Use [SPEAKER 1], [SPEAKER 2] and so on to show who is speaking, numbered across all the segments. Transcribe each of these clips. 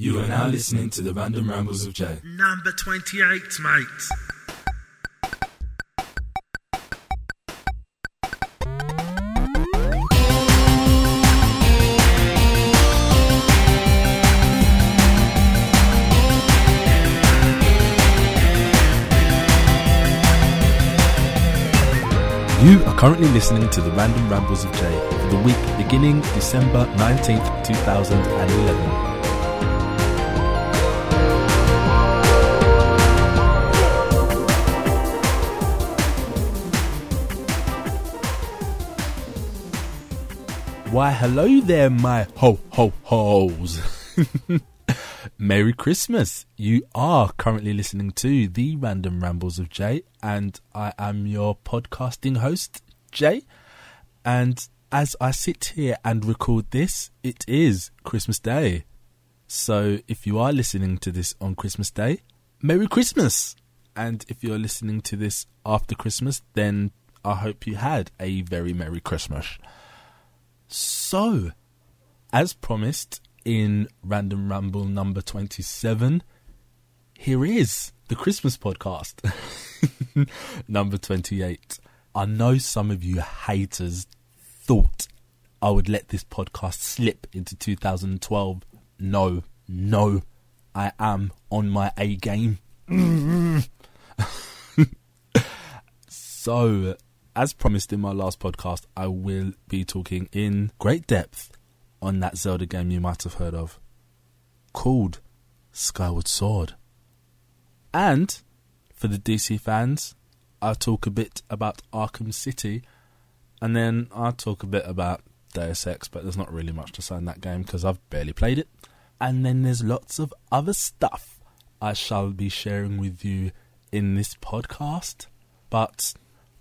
[SPEAKER 1] You are now listening to the Random Rambles of Jay.
[SPEAKER 2] Number 28, mate.
[SPEAKER 1] You are currently listening to the Random Rambles of Jay for the week beginning December 19th, 2011. Why, hello there, my ho ho ho's. Merry Christmas. You are currently listening to the Random Rambles of Jay, and I am your podcasting host, Jay. And as I sit here and record this, it is Christmas Day. So if you are listening to this on Christmas Day, Merry Christmas. And if you're listening to this after Christmas, then I hope you had a very Merry Christmas. So, as promised in Random Ramble number 27, here is the Christmas podcast, number 28. I know some of you haters thought I would let this podcast slip into 2012. No, no, I am on my A game. so, as promised in my last podcast, I will be talking in great depth on that Zelda game you might have heard of called Skyward Sword. And for the DC fans, I'll talk a bit about Arkham City and then I'll talk a bit about Deus Ex, but there's not really much to say in that game because I've barely played it. And then there's lots of other stuff I shall be sharing with you in this podcast. But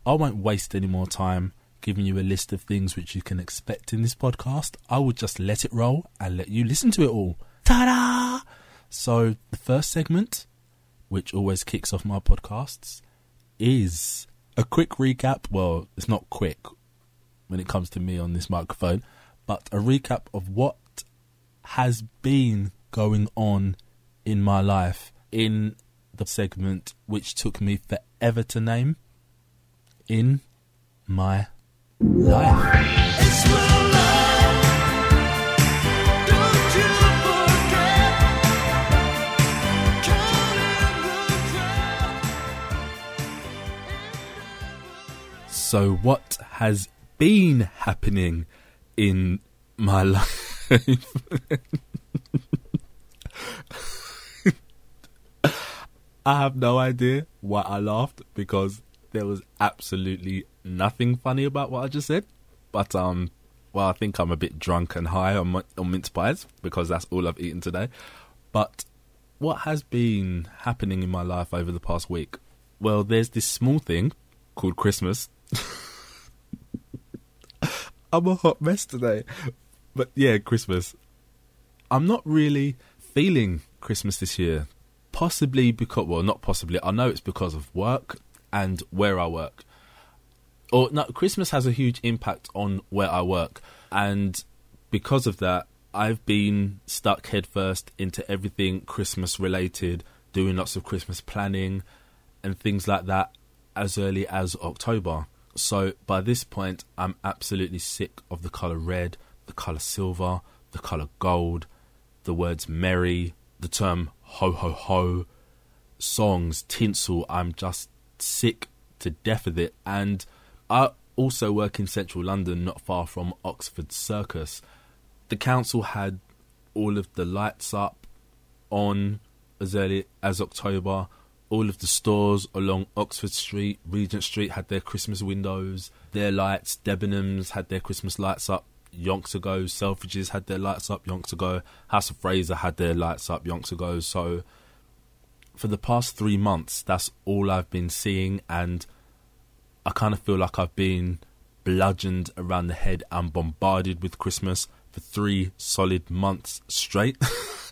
[SPEAKER 1] I won't waste any more time giving you a list of things which you can expect in this podcast. I will just let it roll and let you listen to it all. Ta da! So, the first segment, which always kicks off my podcasts, is a quick recap. Well, it's not quick when it comes to me on this microphone, but a recap of what has been going on in my life in the segment which took me forever to name in my life. So, what has been happening in my life? I have no idea why I laughed because there was absolutely nothing funny about what I just said. But um, well, I think I'm a bit drunk and high on on mince pies because that's all I've eaten today. But what has been happening in my life over the past week? Well, there's this small thing called Christmas. I'm a hot mess today. But yeah, Christmas. I'm not really feeling Christmas this year. Possibly because, well, not possibly. I know it's because of work and where I work. Or no, Christmas has a huge impact on where I work, and because of that, I've been stuck headfirst into everything Christmas related, doing lots of Christmas planning and things like that as early as October. So by this point, I'm absolutely sick of the colour red, the colour silver, the colour gold, the words merry, the term ho ho ho, songs, tinsel. I'm just sick to death of it. And I also work in central London, not far from Oxford Circus. The council had all of the lights up on as early as October. All of the stores along Oxford Street, Regent Street had their Christmas windows, their lights. Debenhams had their Christmas lights up yonks ago. Selfridges had their lights up yonks ago. House of Fraser had their lights up yonks ago. So for the past three months, that's all I've been seeing, and I kind of feel like I've been bludgeoned around the head and bombarded with Christmas for three solid months straight.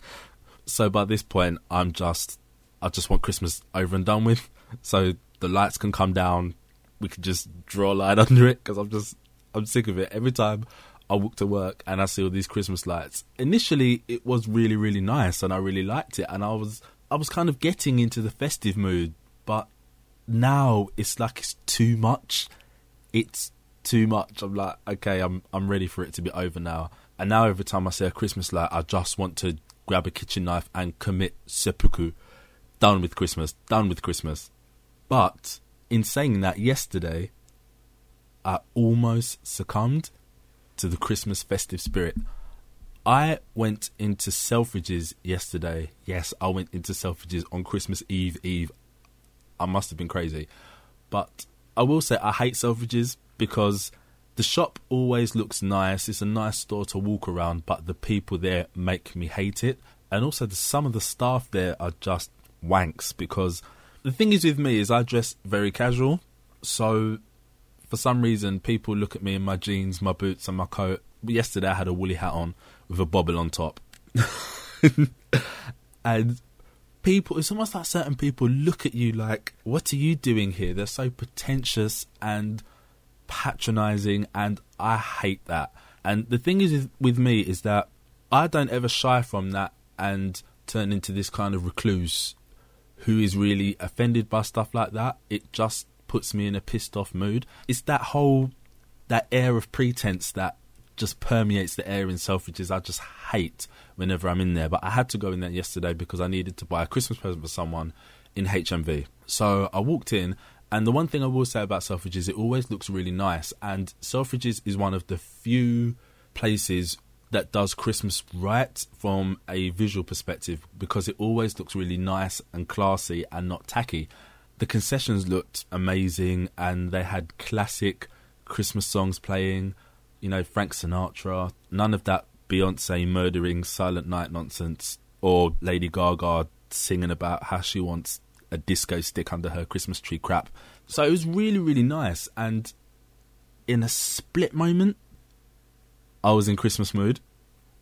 [SPEAKER 1] so by this point, I'm just, I just want Christmas over and done with. So the lights can come down. We can just draw a line under it because I'm just, I'm sick of it. Every time I walk to work and I see all these Christmas lights. Initially, it was really, really nice, and I really liked it, and I was, I was kind of getting into the festive mood. But now it's like it's too much. It's too much. I'm like, okay, I'm, I'm ready for it to be over now. And now every time I see a Christmas light, I just want to grab a kitchen knife and commit seppuku. Done with Christmas. Done with Christmas. But in saying that, yesterday I almost succumbed to the Christmas festive spirit. I went into Selfridges yesterday. Yes, I went into Selfridges on Christmas Eve Eve. I must have been crazy. But I will say I hate Selfridges because the shop always looks nice. It's a nice store to walk around, but the people there make me hate it. And also, the, some of the staff there are just wanks because the thing is with me is I dress very casual. So for some reason, people look at me in my jeans, my boots, and my coat. Yesterday, I had a woolly hat on with a bobble on top. and people, it's almost like certain people look at you like, what are you doing here? They're so pretentious and patronizing, and I hate that. And the thing is with me is that I don't ever shy from that and turn into this kind of recluse who is really offended by stuff like that. It just puts me in a pissed off mood. It's that whole that air of pretense that just permeates the air in Selfridges. I just hate whenever I'm in there. But I had to go in there yesterday because I needed to buy a Christmas present for someone in HMV. So I walked in, and the one thing I will say about Selfridges, it always looks really nice. And Selfridges is one of the few places that does Christmas right from a visual perspective because it always looks really nice and classy and not tacky. The concessions looked amazing and they had classic Christmas songs playing, you know, Frank Sinatra, none of that Beyonce murdering Silent Night nonsense or Lady Gaga singing about how she wants a disco stick under her Christmas tree crap. So it was really, really nice. And in a split moment, I was in Christmas mood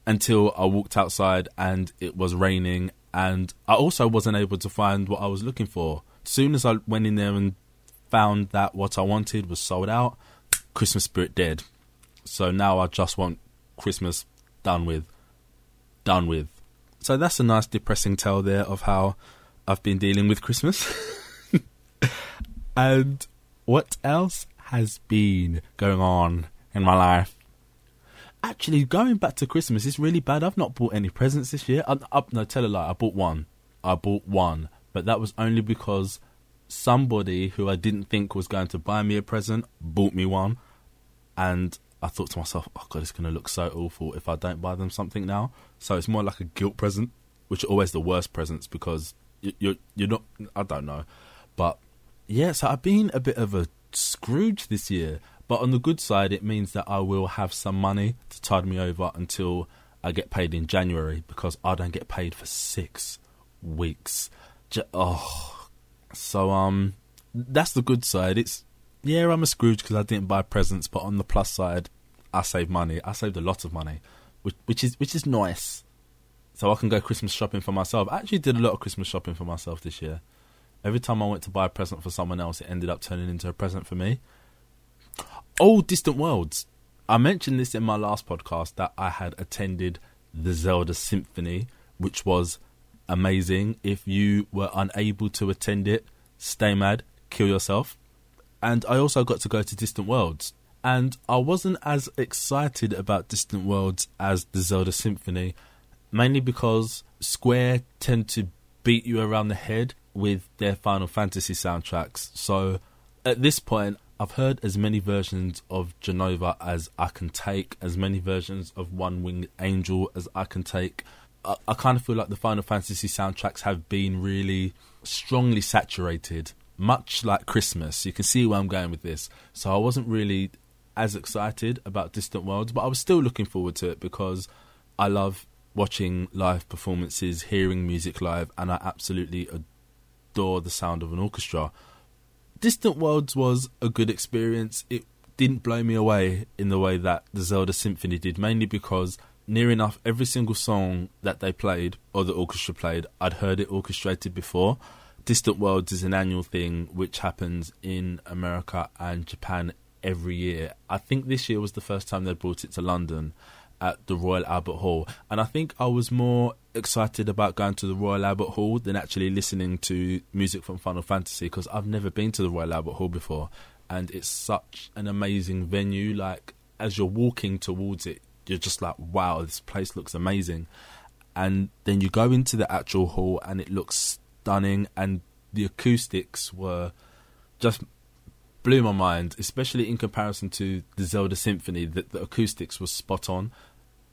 [SPEAKER 1] until I walked outside and it was raining. And I also wasn't able to find what I was looking for. As soon as I went in there and found that what I wanted was sold out, Christmas spirit dead. So now I just want Christmas done with. Done with. So that's a nice depressing tale there of how I've been dealing with Christmas. and what else has been going on in my life? Actually, going back to Christmas is really bad. I've not bought any presents this year. I, I, no, tell a lie. I bought one. I bought one, but that was only because somebody who I didn't think was going to buy me a present bought me one, and I thought to myself, "Oh God, it's going to look so awful if I don't buy them something now." So it's more like a guilt present, which are always the worst presents because you're you're not. I don't know, but yeah. So I've been a bit of a Scrooge this year. But on the good side, it means that I will have some money to tide me over until I get paid in January because I don't get paid for six weeks. oh, so um, that's the good side. It's yeah, I'm a Scrooge because I didn't buy presents, but on the plus side, I saved money. I saved a lot of money, which which is which is nice. So I can go Christmas shopping for myself. I actually did a lot of Christmas shopping for myself this year. Every time I went to buy a present for someone else, it ended up turning into a present for me. Oh, Distant Worlds. I mentioned this in my last podcast that I had attended the Zelda Symphony, which was amazing. If you were unable to attend it, stay mad, kill yourself. And I also got to go to Distant Worlds. And I wasn't as excited about Distant Worlds as the Zelda Symphony, mainly because Square tend to beat you around the head with their Final Fantasy soundtracks. So at this point, I've heard as many versions of Jenova as I can take, as many versions of One Winged Angel as I can take. I, I kind of feel like the Final Fantasy soundtracks have been really strongly saturated, much like Christmas. You can see where I'm going with this. So I wasn't really as excited about Distant Worlds, but I was still looking forward to it because I love watching live performances, hearing music live, and I absolutely adore the sound of an orchestra. Distant Worlds was a good experience. It didn't blow me away in the way that the Zelda Symphony did, mainly because near enough every single song that they played or the orchestra played, I'd heard it orchestrated before. Distant Worlds is an annual thing which happens in America and Japan every year. I think this year was the first time they brought it to London at the Royal Albert Hall, and I think I was more excited about going to the Royal Albert Hall than actually listening to music from Final Fantasy because I've never been to the Royal Albert Hall before, and it's such an amazing venue. Like as you're walking towards it, you're just like, wow, this place looks amazing. And then you go into the actual hall and it looks stunning, and the acoustics were just blew my mind, especially in comparison to the Zelda Symphony. That the acoustics was spot on.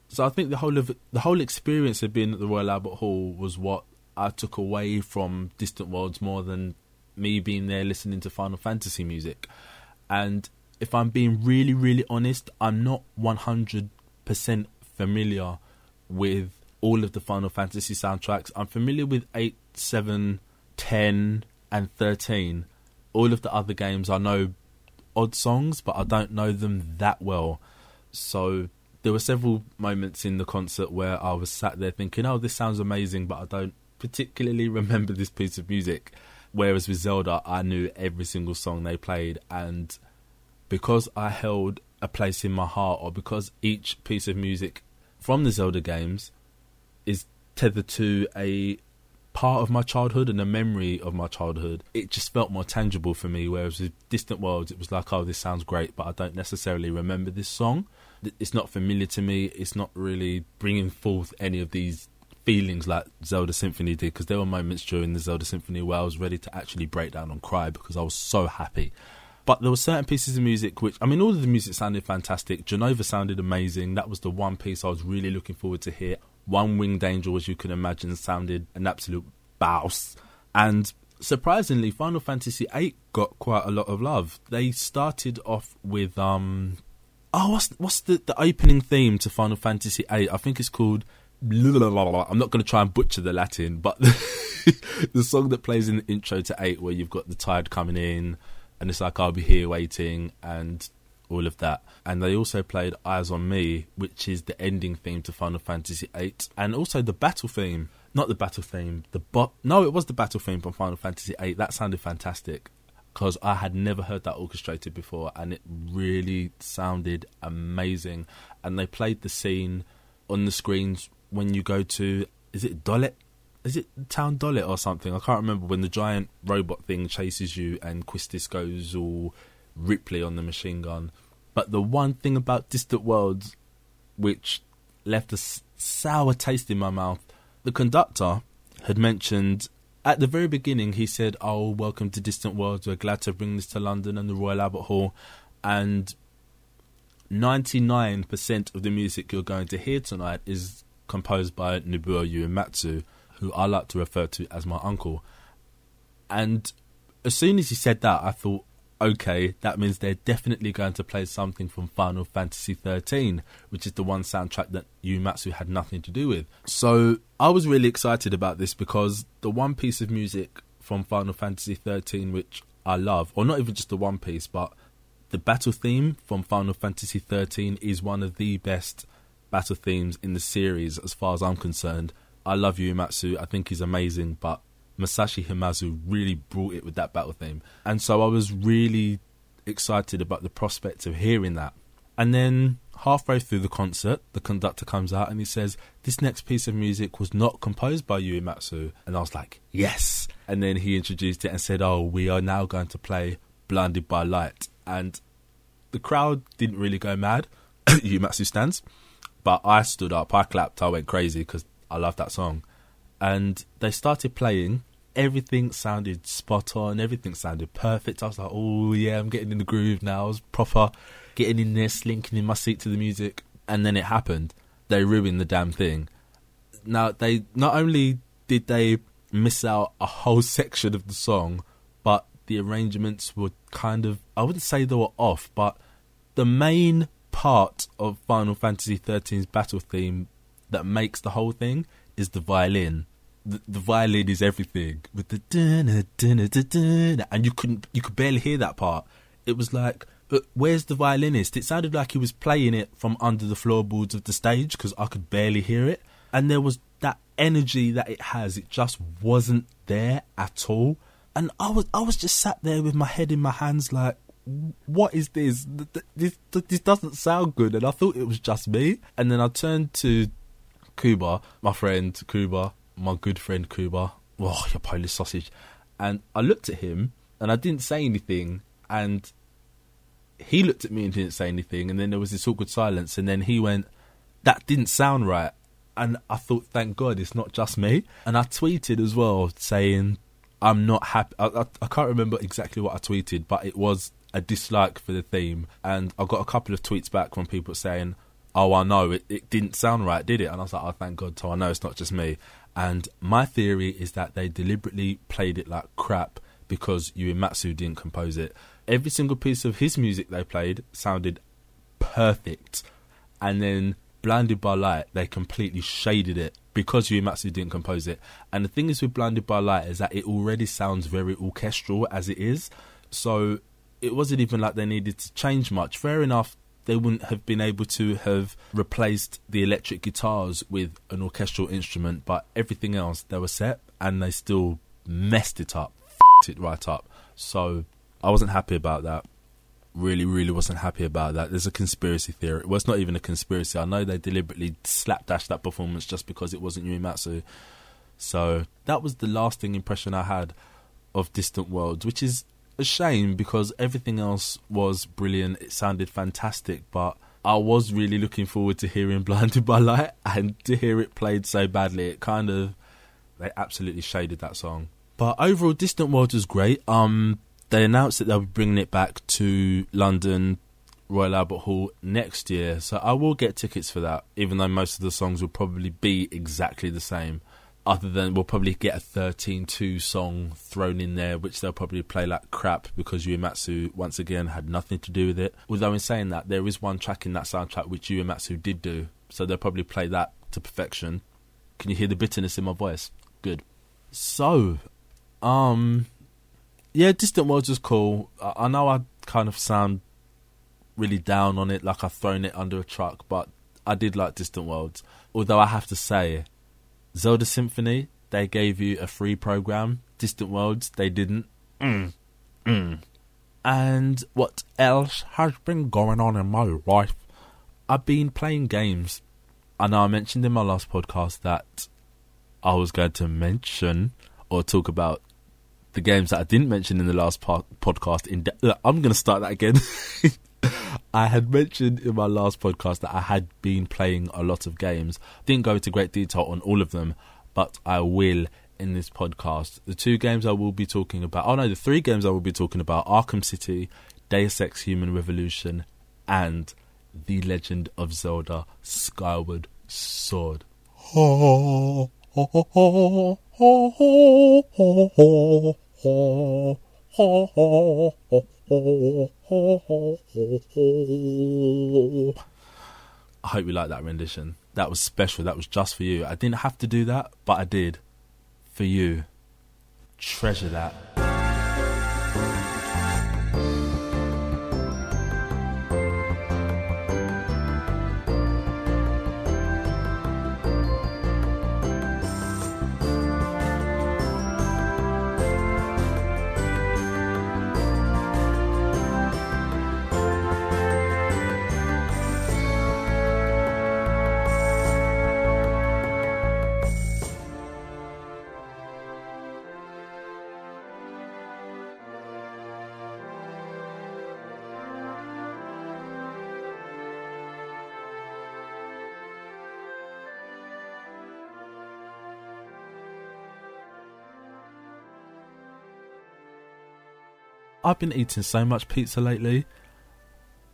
[SPEAKER 1] So I think the whole of the whole experience of being at the Royal Albert Hall was what I took away from Distant Worlds more than me being there listening to Final Fantasy music. And if I'm being really, really honest, I'm not 100% familiar with all of the Final Fantasy soundtracks. I'm familiar with 8, 7, 10, and 13. All of the other games, I know odd songs, but I don't know them that well. So there were several moments in the concert where I was sat there thinking, oh, this sounds amazing, but I don't particularly remember this piece of music. Whereas with Zelda, I knew every single song they played, and because I held a place in my heart, or because each piece of music from the Zelda games is tethered to a part of my childhood and a memory of my childhood, it just felt more tangible for me. Whereas with Distant Worlds, it was like, oh, this sounds great, but I don't necessarily remember this song. It's not familiar to me. It's not really bringing forth any of these feelings like Zelda Symphony did because there were moments during the Zelda Symphony where I was ready to actually break down and cry because I was so happy. But there were certain pieces of music which, I mean, all of the music sounded fantastic. Jenova sounded amazing. That was the one piece I was really looking forward to hear. One Winged Angel, as you can imagine, sounded an absolute bouse. And surprisingly, Final Fantasy VIII got quite a lot of love. They started off with um, oh, what's what's the the opening theme to Final Fantasy VIII? I think it's called. I'm not going to try and butcher the Latin, but the song that plays in the intro to eight, where you've got the tide coming in, and it's like I'll be here waiting and all of that. And they also played Eyes on Me, which is the ending theme to Final Fantasy VIII, and also the battle theme. Not the battle theme, the bot. No, it was the battle theme from Final Fantasy VIII. That sounded fantastic because I had never heard that orchestrated before, and it really sounded amazing. And they played the scene on the screens when you go to is it Dollet is it Town Dollet or something? I can't remember when the giant robot thing chases you and Quistis goes all Ripley on the machine gun. But the one thing about Distant Worlds which left a sour taste in my mouth, the conductor had mentioned at the very beginning, he said, "Oh, welcome to Distant Worlds. We're glad to bring this to London and the Royal Albert Hall." And ninety-nine percent of the music you're going to hear tonight is composed by Nobuo Uematsu, who I like to refer to as my uncle. And as soon as he said that, I thought, okay, that means they're definitely going to play something from Final Fantasy XIII, which is the one soundtrack that Uematsu had nothing to do with. So I was really excited about this because the one piece of music from Final Fantasy XIII, which I love, or not even just the one piece, but the battle theme from Final Fantasy XIII is one of the best battle themes in the series as far as I'm concerned. I love Uematsu. I think he's amazing, but Masashi Hamauzu really brought it with that battle theme. And so I was really excited about the prospect of hearing that. And then halfway through the concert, the conductor comes out and he says, This next piece of music was not composed by Uematsu. And I was like, Yes. And then he introduced it and said, Oh, we are now going to play Blinded by Light. And the crowd didn't really go mad. Uematsu stands. But I stood up, I clapped, I went crazy because I love that song. And they started playing. Everything sounded spot on. Everything sounded perfect. I was like, oh yeah, I'm getting in the groove now. I was proper getting in there, slinking in my seat to the music. And then it happened. They ruined the damn thing. Now they not only did they miss out a whole section of the song, but the arrangements were kind of I wouldn't say they were off, but the main part of Final Fantasy XIII's battle theme that makes the whole thing is the violin. The, the violin is everything with the dun, dun, dun, and you couldn't you could barely hear that part. It was like, where's the violinist? It sounded like he was playing it from under the floorboards of the stage because I could barely hear it, and there was that energy that it has. It just wasn't there at all, and I was I was just sat there with my head in my hands like, what is this? This this doesn't sound good. And I thought it was just me. And then I turned to Kuba, my friend Kuba, my good friend Kuba. Oh, your Polish sausage. And I looked at him and I didn't say anything. And he looked at me and didn't say anything. And then there was this awkward silence. And then he went, That didn't sound right. And I thought, thank God it's not just me. And I tweeted as well saying, I'm not happy. I, I, I can't remember exactly what I tweeted, but it was a dislike for the theme. And I got a couple of tweets back from people saying, oh, I know, it, it didn't sound right, did it? And I was like, oh, thank God, so I know it's not just me. And my theory is that they deliberately played it like crap because Uematsu didn't compose it. Every single piece of his music they played sounded perfect. And then Blinded by Light, they completely shaded it because Uematsu didn't compose it. And the thing is with Blinded by Light is that it already sounds very orchestral as it is. So it wasn't even like they needed to change much. Fair enough, they wouldn't have been able to have replaced the electric guitars with an orchestral instrument, but everything else they were set and they still messed it up, it right up. So I wasn't happy about that. Really, really wasn't happy about that. There's a conspiracy theory. Well, it's not even a conspiracy. I know they deliberately slapdashed that performance just because it wasn't Yui Uematsu. So that was the lasting impression I had of Distant Worlds, which is a shame because everything else was brilliant. It sounded fantastic, but I was really looking forward to hearing Blinded by Light and to hear it played so badly. It kind of they absolutely shaded that song. But overall, Distant Worlds was great. Um, they announced that they'll be bringing it back to London Royal Albert Hall next year, so I will get tickets for that. Even though most of the songs will probably be exactly the same other than we'll probably get a 13-2 song thrown in there, which they'll probably play like crap because Uematsu once again had nothing to do with it. Although in saying that, there is one track in that soundtrack which Uematsu did do, so they'll probably play that to perfection. Can you hear the bitterness in my voice? Good. So, um, yeah, Distant Worlds was cool. I, I know I kind of sound really down on it, like I've thrown it under a truck, but I did like Distant Worlds. Although I have to say, Zelda Symphony, they gave you a free program. Distant Worlds, they didn't. Mm. Mm. And what else has been going on in my life? I've been playing games. I know I mentioned in my last podcast that I was going to mention or talk about the games that I didn't mention in the last po- podcast. In de- I'm going to start that again. I had mentioned in my last podcast that I had been playing a lot of games. Didn't go into great detail on all of them, but I will in this podcast. The two games I will be talking about, oh no, the three games I will be talking about Arkham City, Deus Ex Human Revolution, and The Legend of Zelda Skyward Sword. I hope you like that rendition. That was special. That was just for you. I didn't have to do that, but I did. For you. Treasure that. Been eating so much pizza lately.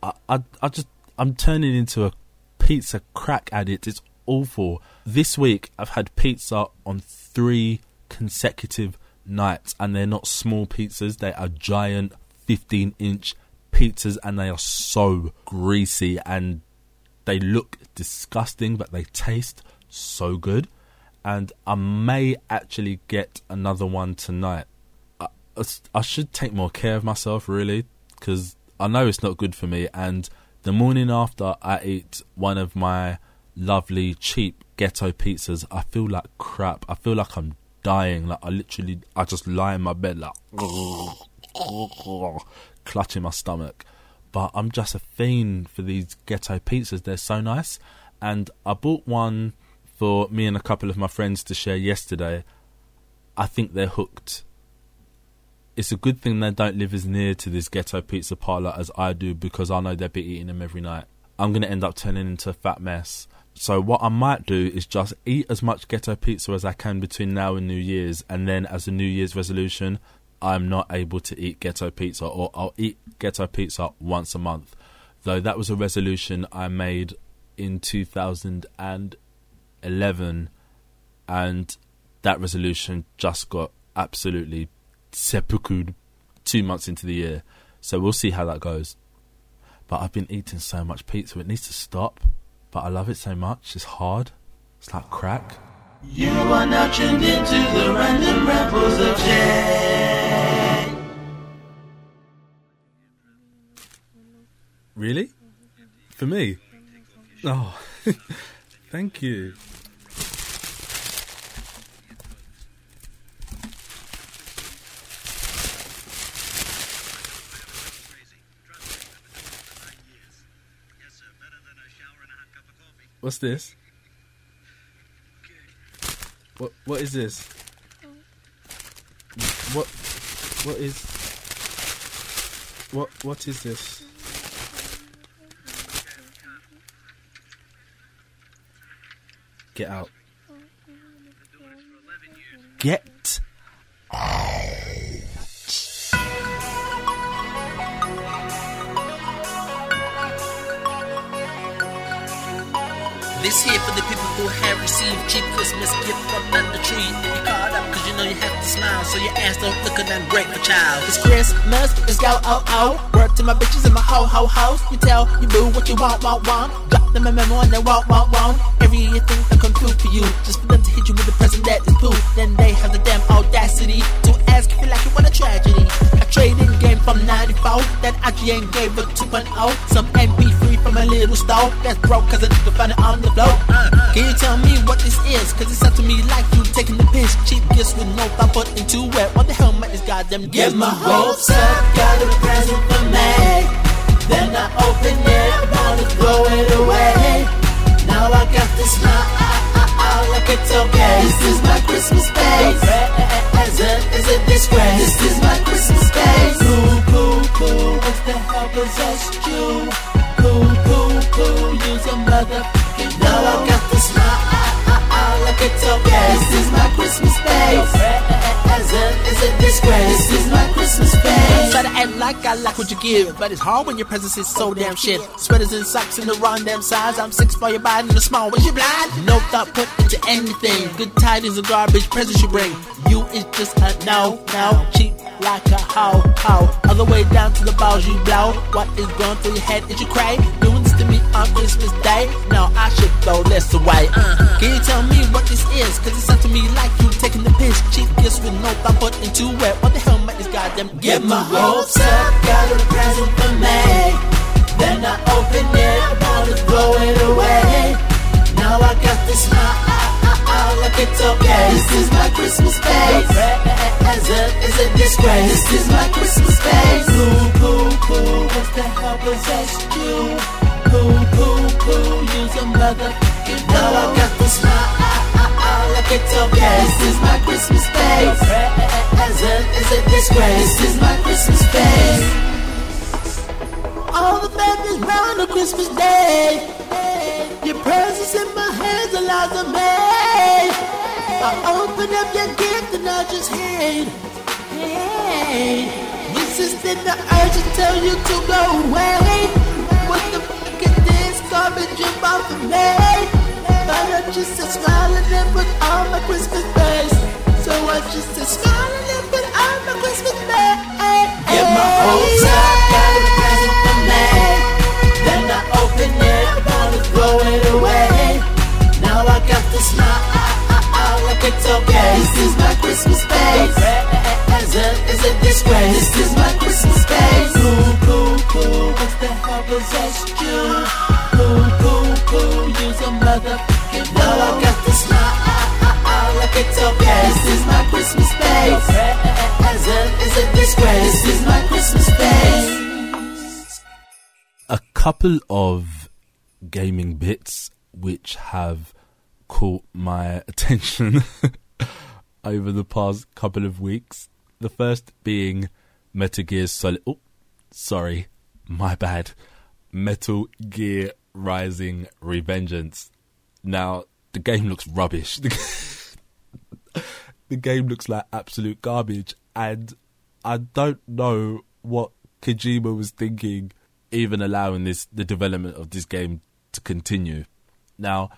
[SPEAKER 1] I, I, I just, I'm turning into a pizza crack addict. It's awful. This week, I've had pizza on three consecutive nights, and they're not small pizzas. They are giant, 15 inch pizzas, and they are so greasy and they look disgusting, but they taste so good. And I may actually get another one tonight. I should take more care of myself, really, because I know it's not good for me. And the morning after I eat one of my lovely cheap ghetto pizzas, I feel like crap. I feel like I'm dying. Like I literally, I just lie in my bed like. clutching my stomach. But I'm just a fiend for these ghetto pizzas. They're so nice. And I bought one for me and a couple of my friends to share yesterday. I think they're hooked. It's a good thing they don't live as near to this ghetto pizza parlor as I do because I know they'll be eating them every night. I'm going to end up turning into a fat mess. So what I might do is just eat as much ghetto pizza as I can between now and New Year's, and then as a New Year's resolution, I'm not able to eat ghetto pizza, or I'll eat ghetto pizza once a month. Though that was a resolution I made in 2011, and that resolution just got absolutely seppuku two months into the year. So we'll see how that goes. But I've been eating so much pizza, it needs to stop. But I love it so much, it's hard. It's like crack.
[SPEAKER 3] You are now tuned into the random rambles of Jay.
[SPEAKER 1] Really? For me? Oh, thank you. Oh, What's this? What what is this? What what is what what is this? Get out. Get
[SPEAKER 4] This here for the people who have received cheap Christmas gift from under the tree. If you caught up, cause you know you have to smile, so your ass don't look at that grateful child.
[SPEAKER 3] It's Christmas, it's go oh oh. Word to my bitches in my ho ho house. You tell you boo what you want, want, want. Drop them a memo and they want, want, want. Everything that come through for you, just for them to hit you with a present that is poo. Then they have the damn audacity to ask if you like it, what a tragedy. A trading game from 94 that IGN gave a 2.0. Some MP3 from a little store that's broke cause a nigga found it on the floor. Can you tell me what this is? Cause it sounds to me like you taking the piss. Cheap gifts with no thought put into it. What the hell man is goddamn Get my hopes up, got a present for me. Then I open it, wanna throw it away. Now I got this smile, ah, ah, ah, like it's okay. This is my Christmas face. Present is a disgrace. This is my Christmas face. Cool, cool, cool. What the hell possessed you? Cool, cool, cool. Use a motherfucking Now I got to smile, like it's okay. This is my Christmas face. Present is a disgrace. This is my Christmas face. Try to act like I like what you give, but it's hard when your presence is so damn shit. Sweaters and socks in the wrong damn size. I'm six for your body and the small. Was you blind? No thought put into anything. Good tidings and garbage presents you bring. You is just a no, no. Cheap like a hoe, hoe. All the way down to the balls you blow. What is going through your head? Did you cry? Doing this to me on Christmas Day? No, I should throw this away. Uh-huh. Can you tell me what this is? Cause it sounds to me like you taking the piss. Cheap gifts with no thought put into it. What the hell, man, is goddamn Get my hopes up, got a present for me. Then I open it, wanna throw it away. Now I got this smile, ah, like it's okay. This is my Christmas face. Present is a disgrace. This is my Christmas face. Cool, cool, cool. What the hell possessed you? Cool, cool, cool. Use a motherfucking Now I got this smile, like it's okay. This is my Christmas face. Present is a disgrace. This is my Christmas face. All the families round on Christmas Day. Your presents in my hands allows of me. I open up your gift and I just hate. Hey, resisting the urge to tell you to go away. What the fuck is this garbage you bought for me? But I just a smiling and then put on my Christmas face. So I just a smiling and then put on my Christmas face. Get my hopes up, This is my Christmas What the hell possessed you? A motherfucking Now I got smile. Like it's okay. This is my Christmas a disgrace. This is my Christmas.
[SPEAKER 1] A couple of gaming bits which have caught my attention over the past couple of weeks. The first being Metal Gear Solid. Oh, sorry, my bad. Metal Gear Rising Revengeance. Now, the game looks rubbish. the game looks like absolute garbage, and I don't know what Kojima was thinking, even allowing this the development of this game to continue. Now,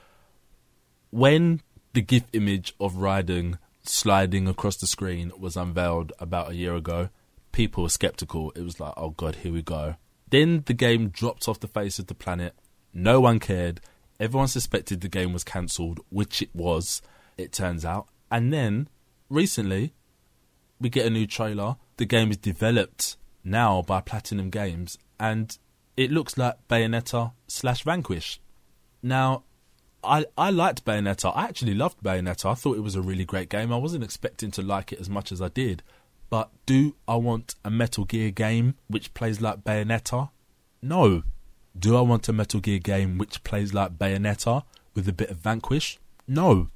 [SPEAKER 1] when the GIF image of Raiden sliding across the screen was unveiled about a year ago, people were skeptical. It was like, oh god, here we go. Then the game dropped off the face of the planet. No one cared. Everyone suspected the game was cancelled, which it was, it turns out. And then, recently, we get a new trailer. The game is developed now by Platinum Games, and it looks like Bayonetta slash Vanquish. Now, I I liked Bayonetta. I actually loved Bayonetta. I thought it was a really great game. I wasn't expecting to like it as much as I did. But do I want a Metal Gear game which plays like Bayonetta? No. Do I want a Metal Gear game which plays like Bayonetta with a bit of Vanquish? No.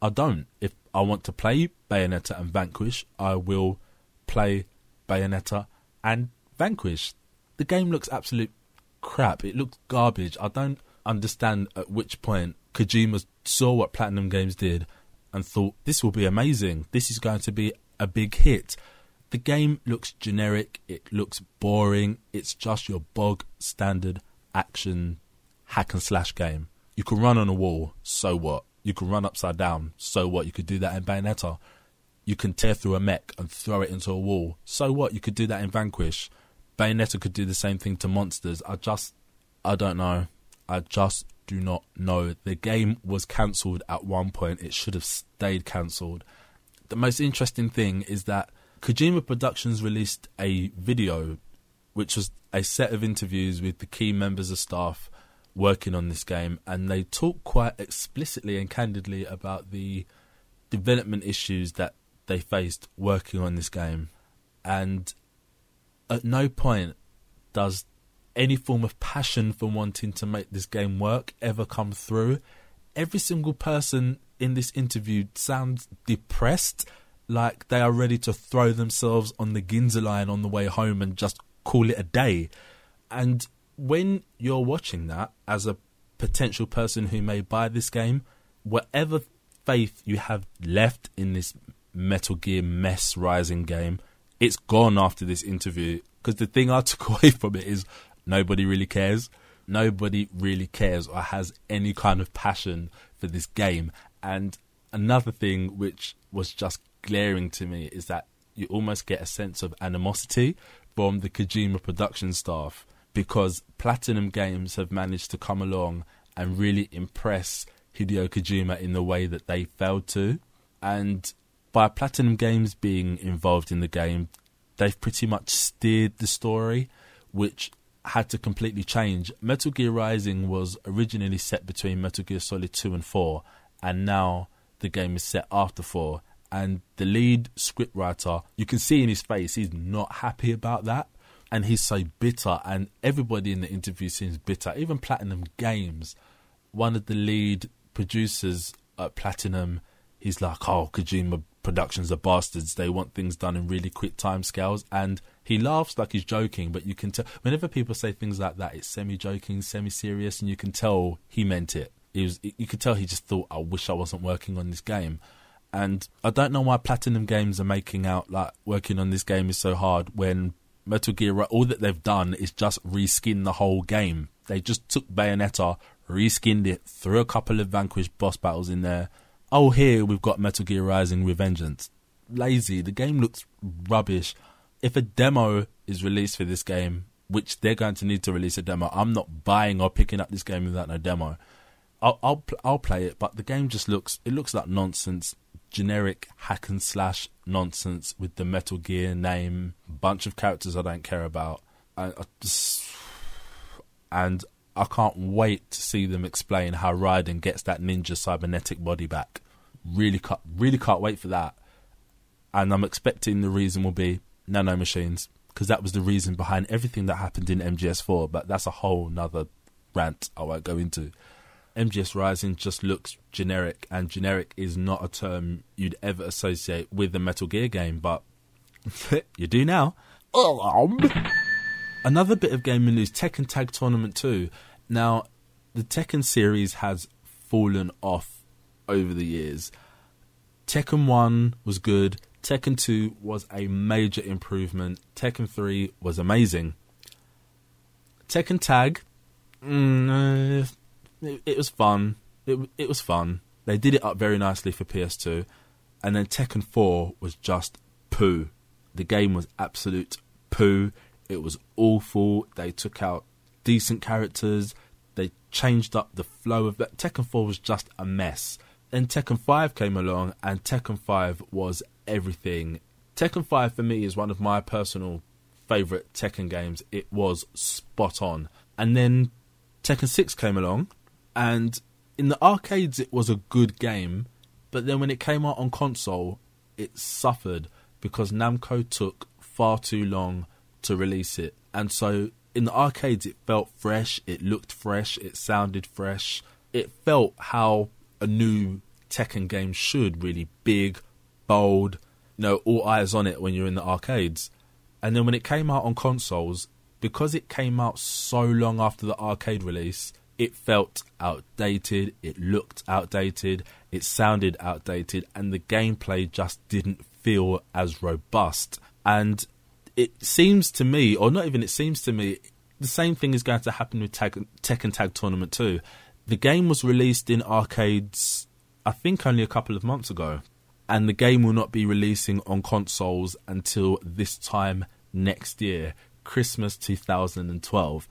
[SPEAKER 1] I don't. If I want to play Bayonetta and Vanquish, I will play Bayonetta and Vanquish. The game looks absolute crap. It looks garbage. I don't understand at which point Kojima saw what Platinum Games did and thought this will be amazing. This is going to be a big hit. The game looks generic, it looks boring, it's just your bog standard action hack and slash game. You can run on a wall, so what? You can run upside down, so what? You could do that in Bayonetta. You can tear through a mech and throw it into a wall, so what? You could do that in Vanquish. Bayonetta could do the same thing to monsters. I just, I don't know. I just do not know. The game was cancelled at one point. It should have stayed cancelled. The most interesting thing is that Kojima Productions released a video, which was a set of interviews with the key members of staff working on this game, and they talk quite explicitly and candidly about the development issues that they faced working on this game. And at no point does any form of passion for wanting to make this game work ever come through. Every single person in this interview sounds depressed, like they are ready to throw themselves on the Ginza line on the way home and just call it a day. And when you're watching that as a potential person who may buy this game, whatever faith you have left in this Metal Gear mess rising game, it's gone after this interview. Because the thing I took away from it is nobody really cares. Nobody really cares or has any kind of passion for this game. And another thing which was just glaring to me is that you almost get a sense of animosity from the Kojima production staff because Platinum Games have managed to come along and really impress Hideo Kojima in the way that they failed to. And by Platinum Games being involved in the game, they've pretty much steered the story, which had to completely change. Metal Gear Rising was originally set between Metal Gear Solid 2 and 4, and now the game is set after 4. And the lead scriptwriter, you can see in his face, he's not happy about that. And he's so bitter, and everybody in the interview seems bitter. Even Platinum Games, one of the lead producers at Platinum, he's like, Oh, Kojima Productions are bastards. They want things done in really quick time scales. And he laughs like he's joking, but you can tell whenever people say things like that, it's semi joking, semi serious, and you can tell he meant it. He was, you could tell he just thought, "I wish I wasn't working on this game." And I don't know why Platinum Games are making out like working on this game is so hard when Metal Gear, all that they've done is just reskin the whole game. They just took Bayonetta, reskinned it, threw a couple of Vanquish boss battles in there. Oh, here we've got Metal Gear Rising Revengeance. Lazy. The game looks rubbish if a demo is released for this game, which they're going to need to release a demo, I'm not buying or picking up this game without no demo. I'll I'll, I'll play it, but the game just looks it looks like nonsense, generic hack and slash nonsense with the Metal Gear name, bunch of characters I don't care about, and I just, and I can't wait to see them explain how Raiden gets that ninja cybernetic body back. Really really can't wait for that. And I'm expecting the reason will be nano machines because that was the reason behind everything that happened in MGS4. But that's a whole nother rant I won't go into. MGS Rising just looks generic, and generic is not a term you'd ever associate with the Metal Gear game, but you do now. Um. Another bit of gaming news Tekken Tag Tournament 2. Now, the Tekken series has fallen off over the years. Tekken 1 was good, Tekken 2 was a major improvement, Tekken 3 was amazing. Tekken Tag, mm, uh, it, it was fun. It it was fun. They did it up very nicely for PS2, and then Tekken 4 was just poo. The game was absolute poo. It was awful. They took out decent characters. They changed up the flow of that. Tekken 4 was just a mess. Then Tekken 5 came along, and Tekken 5 was everything. Tekken 5 for me is one of my personal favourite Tekken games. It was spot on. And then Tekken 6 came along, and in the arcades it was a good game, but then when it came out on console, it suffered because Namco took far too long to release it. And so in the arcades it felt fresh, it looked fresh, it sounded fresh. It felt how a new Tekken game should really big, bold, you know, all eyes on it when you're in the arcades. And then when it came out on consoles, because it came out so long after the arcade release, it felt outdated, it looked outdated, it sounded outdated, and the gameplay just didn't feel as robust. And it seems to me, or not even it seems to me, the same thing is going to happen with Tag, Tekken Tag Tournament 2. The game was released in arcades, I think, only a couple of months ago, and the game will not be releasing on consoles until this time next year, Christmas 2012.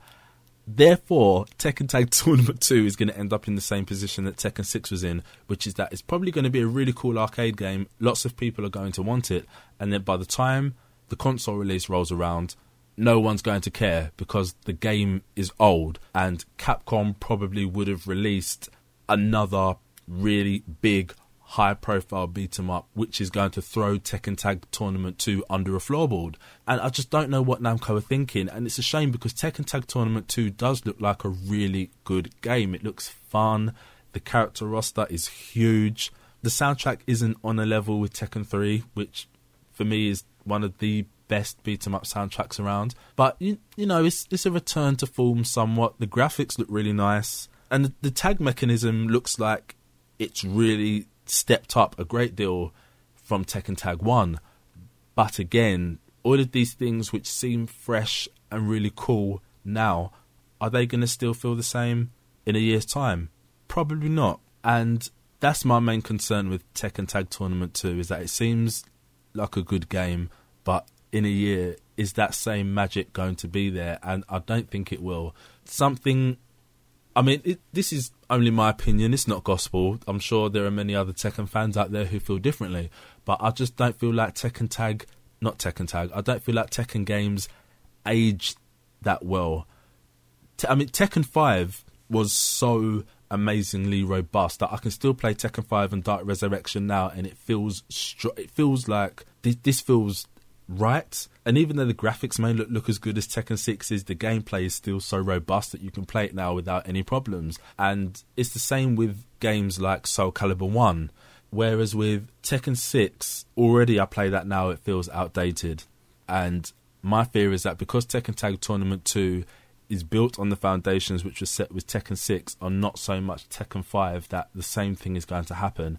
[SPEAKER 1] Therefore, Tekken Tag Tournament 2 is going to end up in the same position that Tekken 6 was in, which is that it's probably going to be a really cool arcade game. Lots of people are going to want it. And then by the time the console release rolls around, no one's going to care because the game is old. And Capcom probably would have released another really big high profile beat 'em up, which is going to throw Tekken Tag Tournament 2 under a floorboard. And I just don't know what Namco are thinking. And it's a shame because Tekken Tag Tournament 2 does look like a really good game. It looks fun. The character roster is huge. The soundtrack isn't on a level with Tekken 3, which for me is one of the best beat 'em up soundtracks around. But you, you know, it's it's a return to form somewhat. The graphics look really nice, and the, the tag mechanism looks like it's really stepped up a great deal from Tekken Tag 1. But again, all of these things which seem fresh and really cool now, are they going to still feel the same in a year's time? Probably not. And that's my main concern with Tekken Tag Tournament 2 is that it seems like a good game, but in a year, is that same magic going to be there? And I don't think it will. Something I mean, it, this is only my opinion. It's not gospel. I'm sure there are many other Tekken fans out there who feel differently. But I just don't feel like Tekken Tag, not Tekken Tag, I don't feel like Tekken games age that well. I mean, Tekken 5 was so amazingly robust that I can still play Tekken 5 and Dark Resurrection now and it feels str- it feels like this feels right. And even though the graphics may look, look as good as Tekken 6 is, the gameplay is still so robust that you can play it now without any problems. And it's the same with games like Soul Calibur 1. Whereas with Tekken 6, already I play that now, it feels outdated. And my fear is that because Tekken Tag Tournament 2 is built on the foundations which were set with Tekken 6 are not so much Tekken 5 that the same thing is going to happen.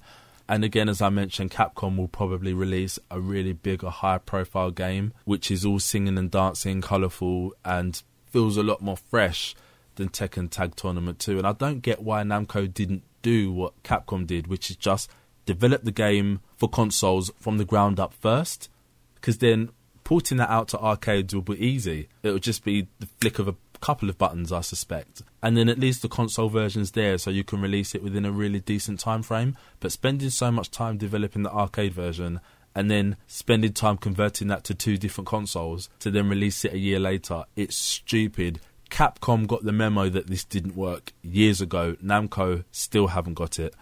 [SPEAKER 1] And again, as I mentioned, Capcom will probably release a really big or high profile game, which is all singing and dancing, colourful, and feels a lot more fresh than Tekken Tag Tournament 2. And I don't get why Namco didn't do what Capcom did, which is just develop the game for consoles from the ground up first, because then porting that out to arcades will be easy. It would just be the flick of a couple of buttons, I suspect. And then at least the console version's there, so you can release it within a really decent time frame. But spending so much time developing the arcade version and then spending time converting that to two different consoles to then release it a year later, it's stupid. Capcom got the memo that this didn't work years ago. Namco still haven't got it.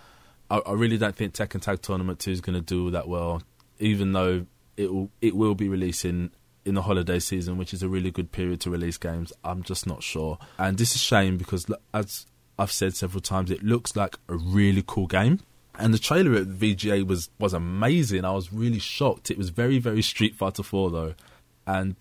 [SPEAKER 1] I, I really don't think Tekken Tag Tournament 2 is going to do that well, even though it will it will be releasing in the holiday season, which is a really good period to release games. I'm just not sure. And this is a shame because, as I've said several times, it looks like a really cool game. And the trailer at VGA was, was amazing. I was really shocked. It was very, very Street Fighter 4 though. And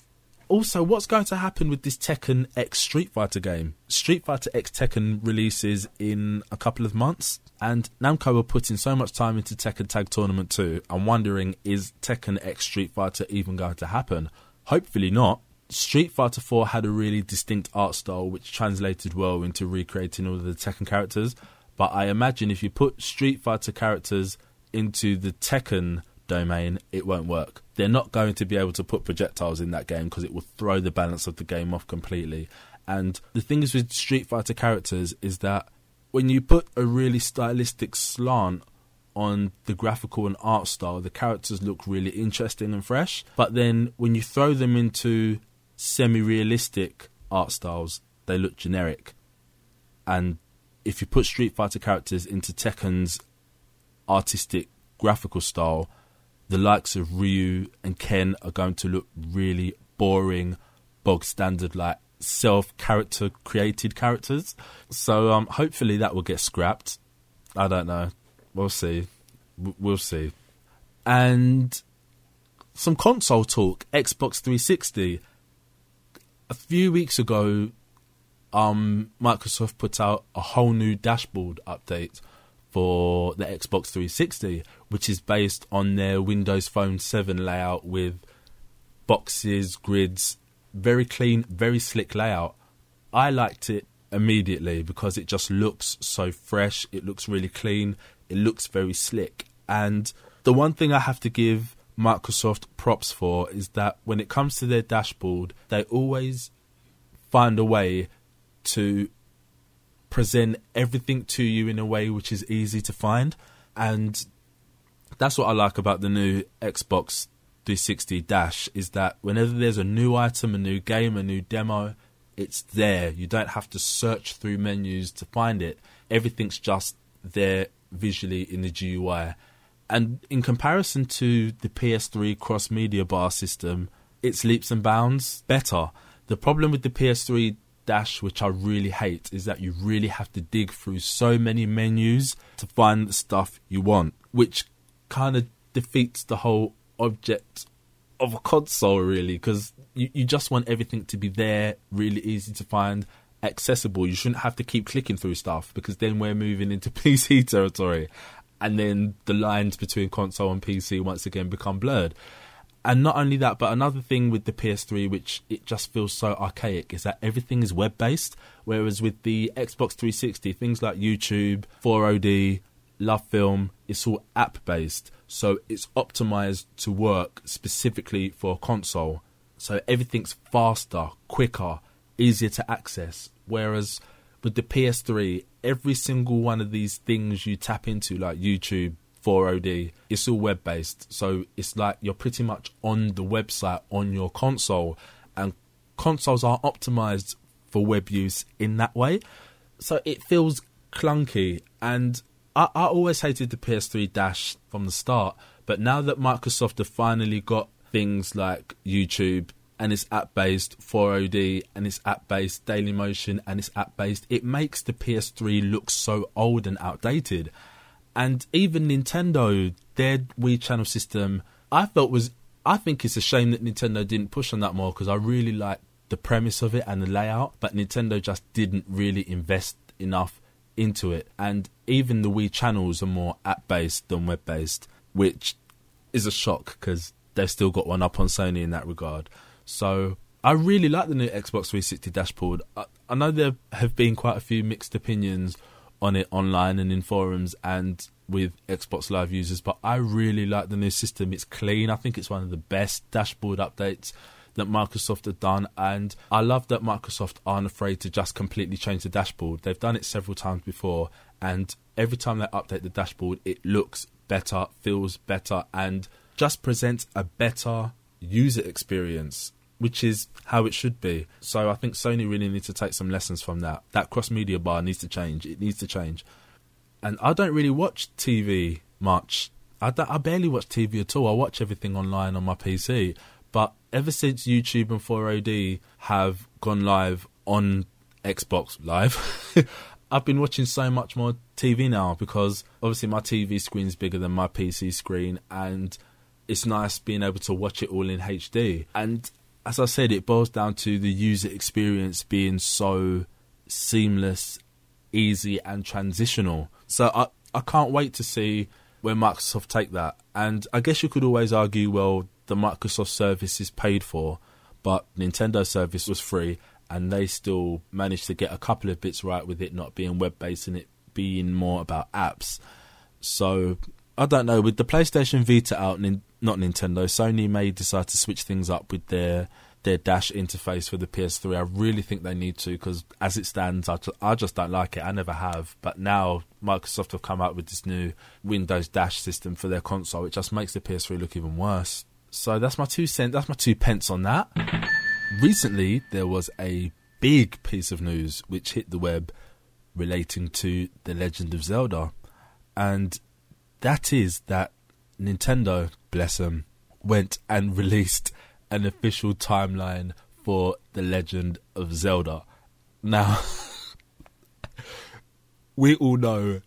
[SPEAKER 1] also, what's going to happen with this Tekken X Street Fighter game? Street Fighter X Tekken releases in a couple of months, and Namco are putting so much time into Tekken Tag Tournament 2. I'm wondering, is Tekken X Street Fighter even going to happen? Hopefully not. Street Fighter 4 had a really distinct art style which translated well into recreating all of the Tekken characters, but I imagine if you put Street Fighter characters into the Tekken domain, it won't work. They're not going to be able to put projectiles in that game because it will throw the balance of the game off completely. And the thing is with Street Fighter characters is that when you put a really stylistic slant on the graphical and art style, the characters look really interesting and fresh. But then when you throw them into semi realistic art styles, they look generic. And if you put Street Fighter characters into Tekken's artistic graphical style, the likes of Ryu and Ken are going to look really boring, bog standard, like self character created characters. So um, hopefully that will get scrapped. I don't know. We'll see. We'll see. And some console talk. Xbox 360. A few weeks ago, um, Microsoft put out a whole new dashboard update for the Xbox 360, which is based on their Windows Phone 7 layout with boxes, grids, very clean, very slick layout. I liked it immediately because it just looks so fresh, it looks really clean, it looks very slick. And the one thing I have to give Microsoft props for is that when it comes to their dashboard, they always find a way to present everything to you in a way which is easy to find. And that's what I like about the new Xbox 360 Dash is that whenever there's a new item, a new game, a new demo, it's there. You don't have to search through menus to find it. Everything's just there visually in the GUI. And in comparison to the PS3 cross media bar system, it's leaps and bounds better. The problem with the PS3 Dash, which I really hate, is that you really have to dig through so many menus to find the stuff you want, which kind of defeats the whole object of a console, really, because you, you just want everything to be there, really easy to find, accessible. You shouldn't have to keep clicking through stuff because then we're moving into PC territory. And then the lines between console and PC once again become blurred and not only that, but another thing with the PS3, which it just feels so archaic, is that everything is web based. Whereas with the Xbox 360, things like YouTube, 4OD, LoveFilm, it's all app based. So it's optimized to work specifically for a console. So everything's faster, quicker, easier to access. Whereas with the PS3, every single one of these things you tap into, like YouTube, 4OD. It's all web based. So it's like you're pretty much on the website on your console, and consoles are optimized for web use in that way. So it feels clunky. And I, I always hated the PS3 Dash from the start. But now that Microsoft have finally got things like YouTube and it's app based 4OD and it's app based Daily Motion and it's app based, it makes the PS3 look so old and outdated. And even Nintendo, their Wii channel system, I felt was. I think it's a shame that Nintendo didn't push on that more because I really like the premise of it and the layout, but Nintendo just didn't really invest enough into it. And even the Wii channels are more app based than web based, which is a shock because they've still got one up on Sony in that regard. So I really like the new Xbox 360 dashboard. I, I know there have been quite a few mixed opinions on it online and in forums and with Xbox Live users, but I really like the new system. It's clean. I think it's one of the best dashboard updates that Microsoft have done, and I love that Microsoft aren't afraid to just completely change the dashboard. They've done it several times before, and every time they update the dashboard, it looks better, feels better, and just presents a better user experience which is how it should be. So I think Sony really needs to take some lessons from that. That cross media bar needs to change. It needs to change. And I don't really watch TV much. I, I barely watch TV at all. I watch everything online on my PC. But ever since YouTube and 4OD have gone live on Xbox Live, I've been watching so much more TV now because obviously my TV screen is bigger than my PC screen, and it's nice being able to watch it all in HD. And as I said, it boils down to the user experience being so seamless, easy, and transitional. So I, I can't wait to see where Microsoft take that. And I guess you could always argue, well, the Microsoft service is paid for, but Nintendo service was free, and they still managed to get a couple of bits right with it not being web based and it being more about apps. So I don't know. With the PlayStation Vita out, not Nintendo, Sony may decide to switch things up with their their dash interface for the PS3. I really think they need to because as it stands, I, I just don't like it. I never have, but now Microsoft have come out with this new Windows Dash system for their console. It just makes the PS3 look even worse. So that's my two cents. That's my two pence on that. Recently, there was a big piece of news which hit the web relating to The Legend of Zelda, and that is that Nintendo, bless them, went and released an official timeline for The Legend of Zelda. Now, we all know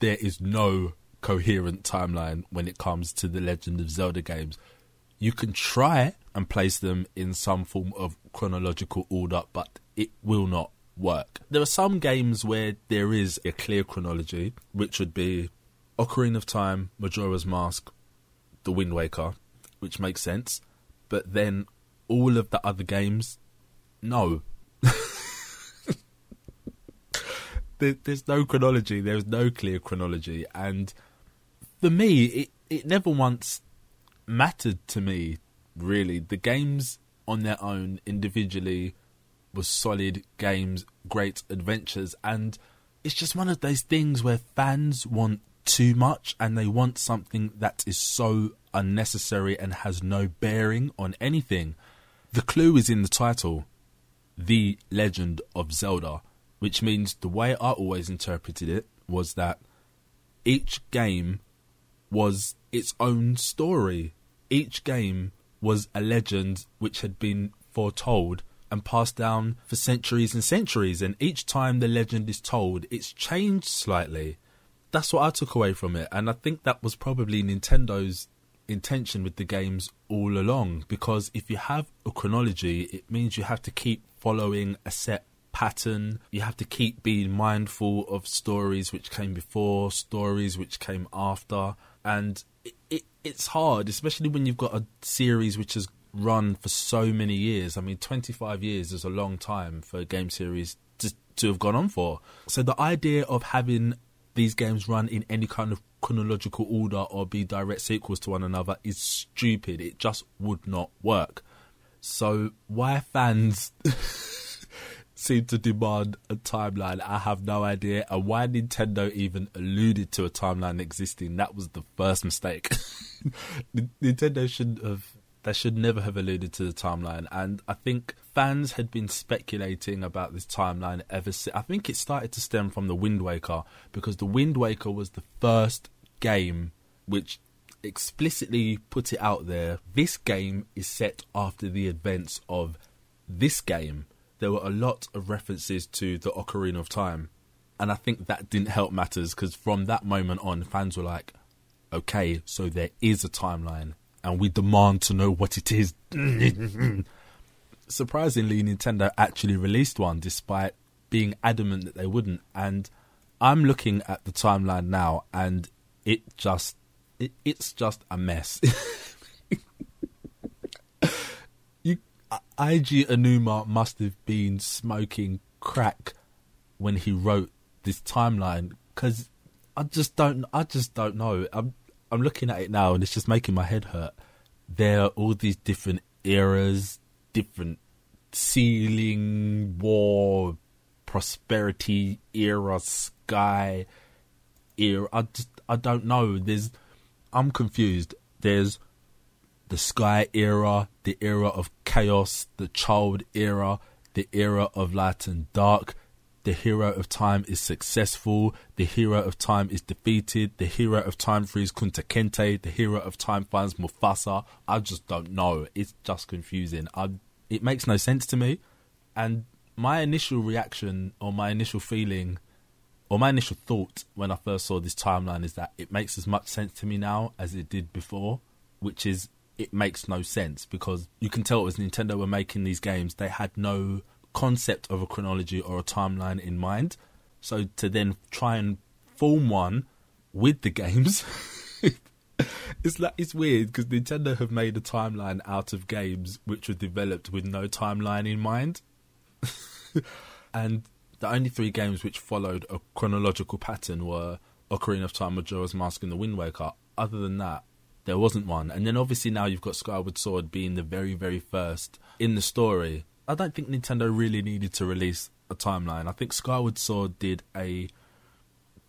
[SPEAKER 1] there is no coherent timeline when it comes to The Legend of Zelda games. You can try and place them in some form of chronological order, but it will not work. There are some games where there is a clear chronology, which would be Ocarina of Time, Majora's Mask, The Wind Waker, which makes sense. But then all of the other games, no. there, there's no chronology. There's no clear chronology, and for me, it it never once mattered to me. Really, the games on their own individually was solid games, great adventures, and it's just one of those things where fans want too much and they want something that is so unnecessary and has no bearing on anything. The clue is in the title, The Legend of Zelda, which means the way I always interpreted it was that each game was its own story. Each game was a legend which had been foretold and passed down for centuries and centuries. And each time the legend is told, it's changed slightly. That's what I took away from it. And I think that was probably Nintendo's intention with the games all along. Because if you have a chronology, it means you have to keep following a set pattern. You have to keep being mindful of stories which came before, stories which came after. And it, it, it's hard, especially when you've got a series which has run for so many years. I mean, 25 years is a long time for a game series to, to have gone on for. So the idea of having these games run in any kind of chronological order or be direct sequels to one another is stupid. It just would not work. So why fans seem to demand a timeline, I have no idea. And why Nintendo even alluded to a timeline existing, that was the first mistake. Nintendo shouldn't have they should never have alluded to the timeline. And I think fans had been speculating about this timeline ever since. I think it started to stem from the Wind Waker because the Wind Waker was the first game which explicitly put it out there. This game is set after the events of this game. There were a lot of references to the Ocarina of Time. And I think that didn't help matters because from that moment on, fans were like, okay, so there is a timeline and we demand to know what it is. Surprisingly, Nintendo actually released one despite being adamant that they wouldn't. And I'm looking at the timeline now, and it just it, it's just a mess. you, Eiji Aonuma must have been smoking crack when he wrote this timeline because I just don't I just don't know. I'm I'm looking at it now and it's just making my head hurt. There are all these different eras, different sealing, war, prosperity era, sky era. I just I don't know. There's I'm confused. There's the sky era, the era of chaos, the child era, the era of light and dark, the hero of time is successful, the hero of time is defeated, the hero of time frees Kunta Kinte, the hero of time finds Mufasa. I just don't know. It's just confusing. I, it makes no sense to me. And my initial reaction or my initial feeling or my initial thought when I first saw this timeline is that it makes as much sense to me now as it did before, which is it makes no sense because you can tell it was Nintendo were making these games. They had no concept of a chronology or a timeline in mind. So to then try and form one with the games, it's like it's weird because Nintendo have made a timeline out of games which were developed with no timeline in mind, and the only three games which followed a chronological pattern were Ocarina of Time, Majora's Mask, and The Wind Waker. Other than that, there wasn't one. And then obviously now you've got Skyward Sword being the very, very first in the story. I don't think Nintendo really needed to release a timeline. I think Skyward Sword did a.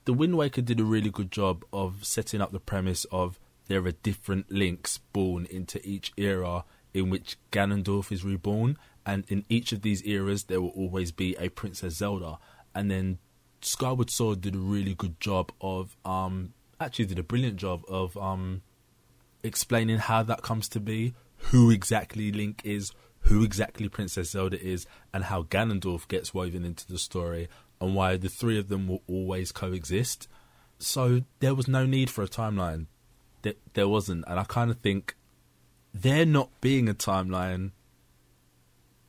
[SPEAKER 1] The Wind Waker did a really good job of setting up the premise of there are different links born into each era in which Ganondorf is reborn, and in each of these eras there will always be a Princess Zelda. And then Skyward Sword did a really good job of um actually did a brilliant job of um explaining how that comes to be, who exactly Link is, who exactly Princess Zelda is, and how Ganondorf gets woven into the story, and why the three of them will always coexist. So there was no need for a timeline. There, there wasn't, and I kind of think there not being a timeline.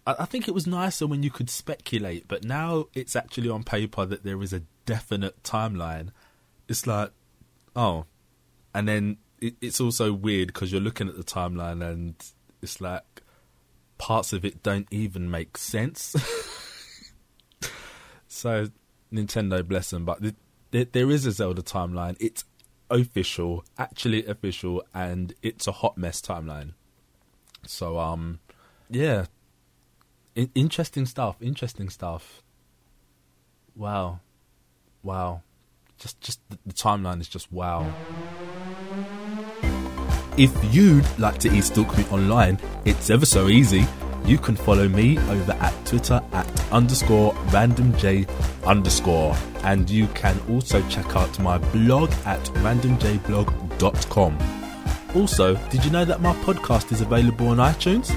[SPEAKER 1] I, I think it was nicer when you could speculate, but now it's actually on paper that there is a definite timeline. It's like, oh, and then it, it's also weird because you're looking at the timeline and it's like parts of it don't even make sense. so Nintendo bless them, but there, there is a Zelda timeline. It's official, actually official, and it's a hot mess timeline. So um, yeah, I- interesting stuff. Interesting stuff. Wow, wow. Just just the, the timeline is just wow. If you'd like to e-stalk me online, it's ever so easy. You can follow me over at Twitter at underscore randomj underscore. And you can also check out my blog at randomjblog.com. Also, did you know that my podcast is available on iTunes?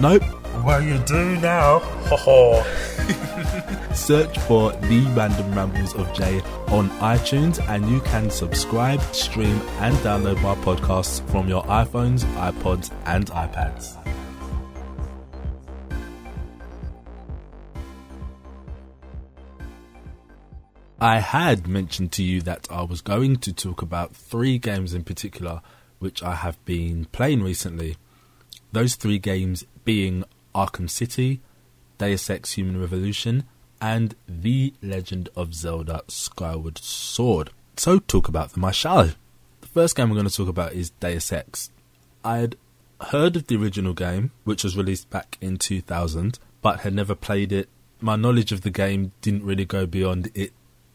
[SPEAKER 1] Nope.
[SPEAKER 2] Well, you do now.
[SPEAKER 1] Search for The Random Rambles of Jay on iTunes and you can subscribe, stream, and download my podcasts from your iPhones, iPods, and iPads. I had mentioned to you that I was going to talk about three games in particular which I have been playing recently. Those three games being Arkham City, Deus Ex Human Revolution, and The Legend of Zelda Skyward Sword. So, talk about them, I shall. The first game we're going to talk about is Deus Ex. I had heard of the original game, which was released back in 2000, but had never played it. My knowledge of the game didn't really go beyond it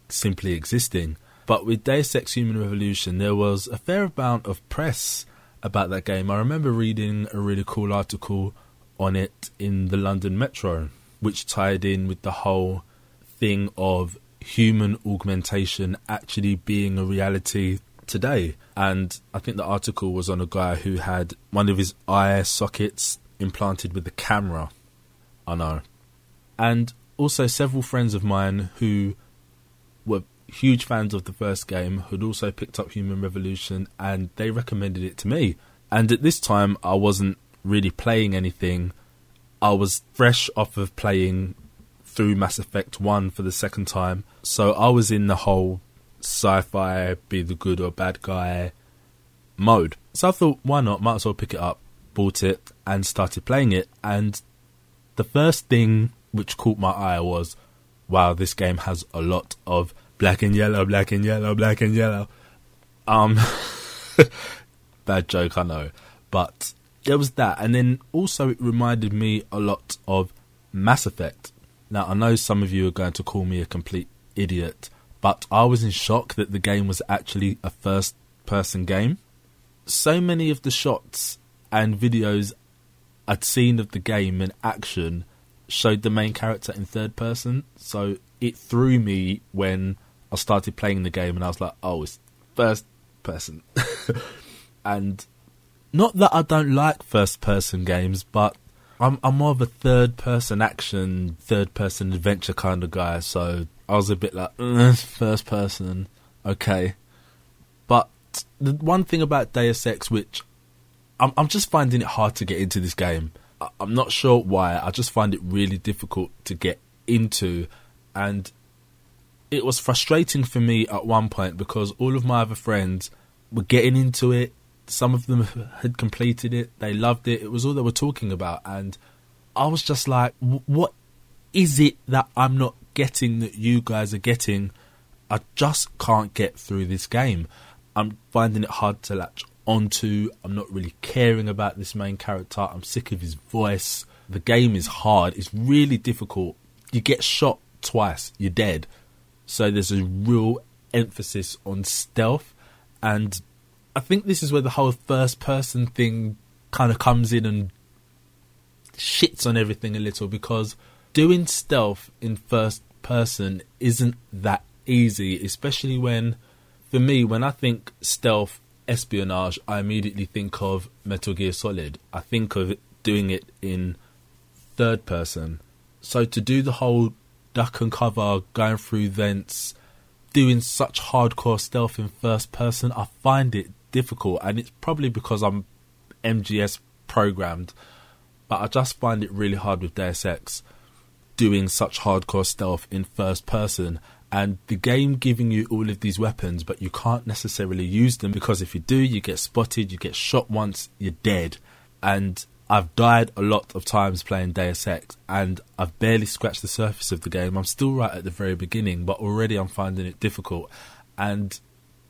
[SPEAKER 1] simply existing. But with Deus Ex Human Revolution, there was a fair amount of press about that game. I remember reading a really cool article on it in the London Metro, which tied in with the whole thing of human augmentation actually being a reality today. And I think the article was on a guy who had one of his eye sockets implanted with a camera. I know. And also several friends of mine who were huge fans of the first game had also picked up Human Revolution and they recommended it to me. And at this time, I wasn't really playing anything. I was fresh off of playing through Mass Effect 1 for the second time. So I was in the whole sci fi, be the good or bad guy mode. So I thought, why not? Might as well pick it up. Bought it and started playing it. And the first thing which caught my eye was wow, this game has a lot of black and yellow, black and yellow, black and yellow. Um, bad joke, I know, but there was that, and then also it reminded me a lot of Mass Effect. Now I know some of you are going to call me a complete idiot, but I was in shock that the game was actually a first-person game. So many of the shots and videos I'd seen of the game in action showed the main character in third person, so it threw me when I started playing the game, and I was like, "Oh, it's first person." and not that I don't like first person games, but I'm I'm more of a third person action, third person adventure kind of guy. So I was a bit like "Uh, first person, okay. But the one thing about Deus Ex, which I'm I'm just finding it hard to get into this game. I- I'm not sure why. I just find it really difficult to get into, and it was frustrating for me at one point because all of my other friends were getting into it. Some of them had completed it. They loved it. It was all they were talking about, and I was just like, "What is it that I'm not getting that you guys are getting?" I just can't get through this game. I'm finding it hard to latch onto. I'm not really caring about this main character. I'm sick of his voice. The game is hard. It's really difficult. You get shot twice, you're dead. So there's a real emphasis on stealth. And I think this is where the whole first person thing kind of comes in and shits on everything a little because doing stealth in first person isn't that easy, especially when, for me, when I think stealth espionage, I immediately think of Metal Gear Solid. I think of doing it in third person. So to do the whole duck and cover, going through vents, doing such hardcore stealth in first person, I find it difficult, and it's probably because I'm MGS programmed, but I just find it really hard with Deus Ex doing such hardcore stealth in first person. And the game giving you all of these weapons, but you can't necessarily use them because if you do, you get spotted, you get shot once, you're dead. And I've died a lot of times playing Deus Ex, and I've barely scratched the surface of the game. I'm still right at the very beginning, but already I'm finding it difficult. And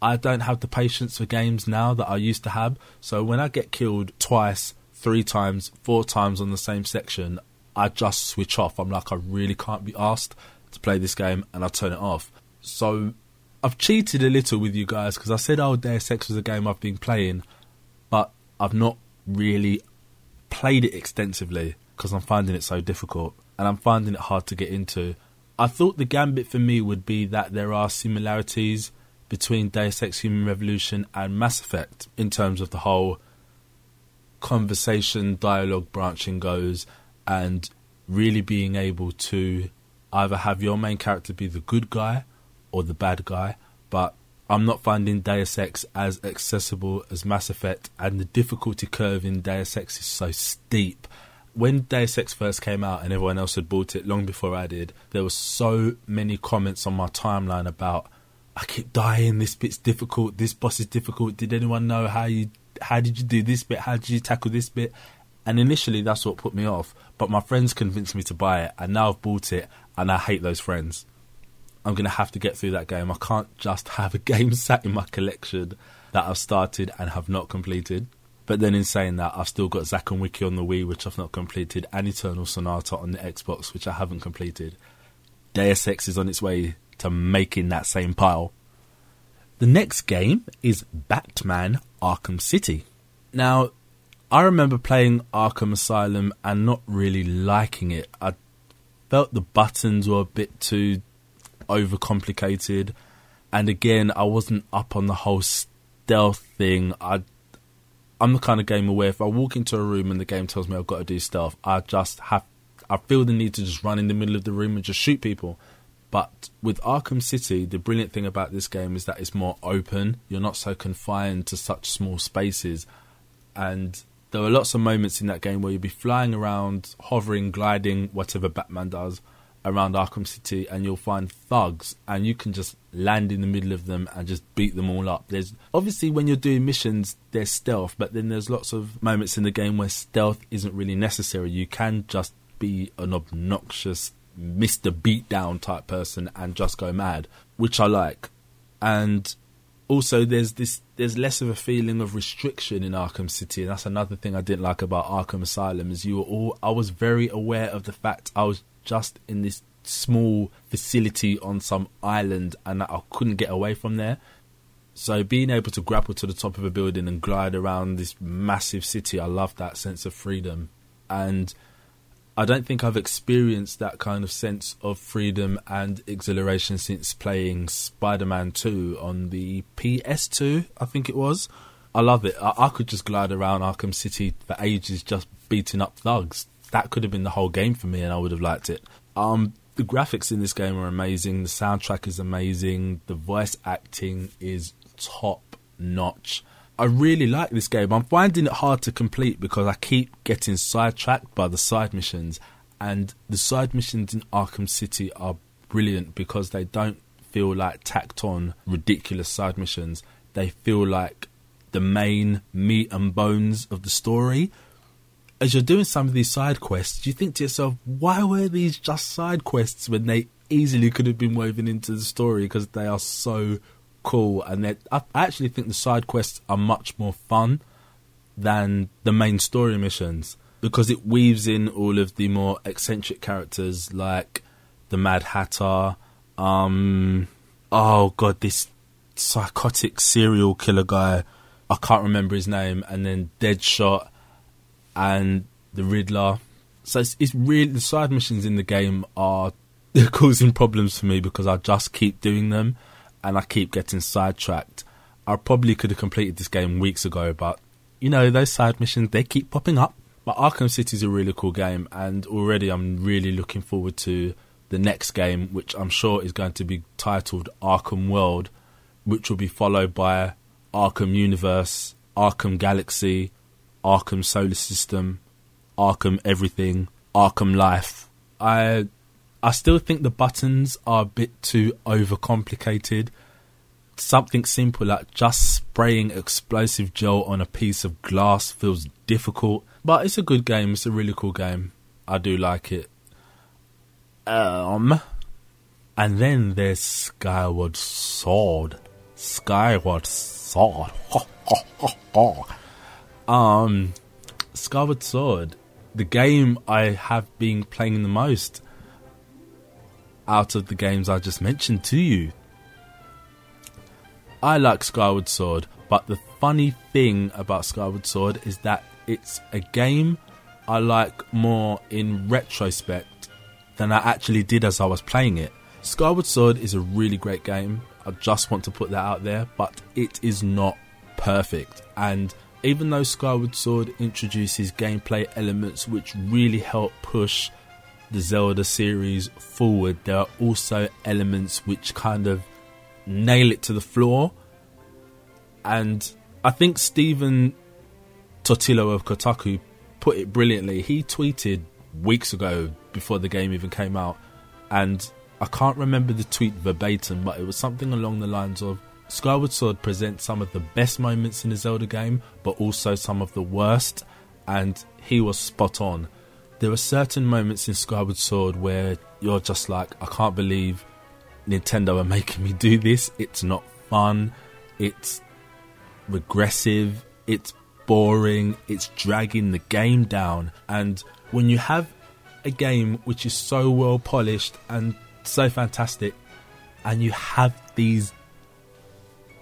[SPEAKER 1] I don't have the patience for games now that I used to have. So when I get killed twice, three times, four times on the same section, I just switch off. I'm like, I really can't be asked to play this game, and I turn it off. So I've cheated a little with you guys because I said, oh, Deus Ex was a game I've been playing, but I've not really played it extensively because I'm finding it so difficult and I'm finding it hard to get into. I thought the gambit for me would be that there are similarities between Deus Ex Human Revolution and Mass Effect in terms of the whole conversation, dialogue branching goes, and really being able to either have your main character be the good guy or the bad guy. But I'm not finding Deus Ex as accessible as Mass Effect, and the difficulty curve in Deus Ex is so steep. When Deus Ex first came out and everyone else had bought it long before I did, there were so many comments on my timeline about I keep dying, this bit's difficult, this boss is difficult, did anyone know how you how did you do this bit, how did you tackle this bit? And initially that's what put me off, but my friends convinced me to buy it and now I've bought it and I hate those friends. I'm going to have to get through that game. I can't just have a game sat in my collection that I've started and have not completed. But then in saying that, I've still got Zack and Wiki on the Wii, which I've not completed, and Eternal Sonata on the Xbox, which I haven't completed. Deus Ex is on its way to making that same pile. The next game is Batman Arkham City. Now, I remember playing Arkham Asylum and not really liking it. I felt the buttons were a bit too overcomplicated, and again, I wasn't up on the whole stealth thing. I, I'm the kind of gamer where if I walk into a room and the game tells me I've got to do stealth, I just have, I feel the need to just run in the middle of the room and just shoot people. But with Arkham City, the brilliant thing about this game is that it's more open. You're not so confined to such small spaces. And there are lots of moments in that game where you'll be flying around, hovering, gliding, whatever Batman does around Arkham City, and you'll find thugs, and you can just land in the middle of them and just beat them all up. There's obviously when you're doing missions, there's stealth, but then there's lots of moments in the game where stealth isn't really necessary. You can just be an obnoxious Mr. Beatdown type person and just go mad, which I like. And also there's this there's less of a feeling of restriction in Arkham City, and that's another thing I didn't like about Arkham Asylum is you were all I was very aware of the fact I was just in this small facility on some island and I couldn't get away from there. So being able to grapple to the top of a building and glide around this massive city, I love that sense of freedom. And I don't think I've experienced that kind of sense of freedom and exhilaration since playing Spider Man 2 on the PS2, I think it was. I love it. I, I could just glide around Arkham City for ages just beating up thugs. That could have been the whole game for me and I would have liked it. Um, the graphics in this game are amazing, the soundtrack is amazing, the voice acting is top notch. I really like this game. I'm finding it hard to complete because I keep getting sidetracked by the side missions, and the side missions in Arkham City are brilliant because they don't feel like tacked on ridiculous side missions. They feel like the main meat and bones of the story. As you're doing some of these side quests, you think to yourself, why were these just side quests when they easily could have been woven into the story because they are so cool, and I actually think the side quests are much more fun than the main story missions because it weaves in all of the more eccentric characters like the Mad Hatter. Um, oh god, this psychotic serial killer guy. I can't remember his name, and then Deadshot and the Riddler. So it's, it's really the side missions in the game are causing problems for me because I just keep doing them and I keep getting sidetracked. I probably could have completed this game weeks ago, but you know, those side missions they keep popping up. But Arkham City is a really cool game, and already I'm really looking forward to the next game, which I'm sure is going to be titled Arkham World, which will be followed by Arkham Universe, Arkham Galaxy, Arkham Solar System, Arkham Everything, Arkham Life. I I still think the buttons are a bit too overcomplicated. Something simple like just spraying explosive gel on a piece of glass feels difficult, but it's a good game. It's a really cool game. I do like it. Um, and then there's Skyward Sword. Skyward Sword. um, Skyward Sword, the game I have been playing the most out of the games I just mentioned to you. I like Skyward Sword, but the funny thing about Skyward Sword is that it's a game I like more in retrospect than I actually did as I was playing it. Skyward Sword is a really great game. I just want to put that out there, but it is not perfect. And even though Skyward Sword introduces gameplay elements which really help push the Zelda series forward, there are also elements which kind of nail it to the floor. And I think Stephen Totilo of Kotaku put it brilliantly. He tweeted weeks ago before the game even came out, and I can't remember the tweet verbatim, but it was something along the lines of Skyward Sword presents some of the best moments in the Zelda game, but also some of the worst, and he was spot on there are certain moments in Skyward Sword where you're just like, I can't believe Nintendo are making me do this. It's not fun. It's regressive. It's boring. It's dragging the game down. And when you have a game which is so well polished and so fantastic, and you have these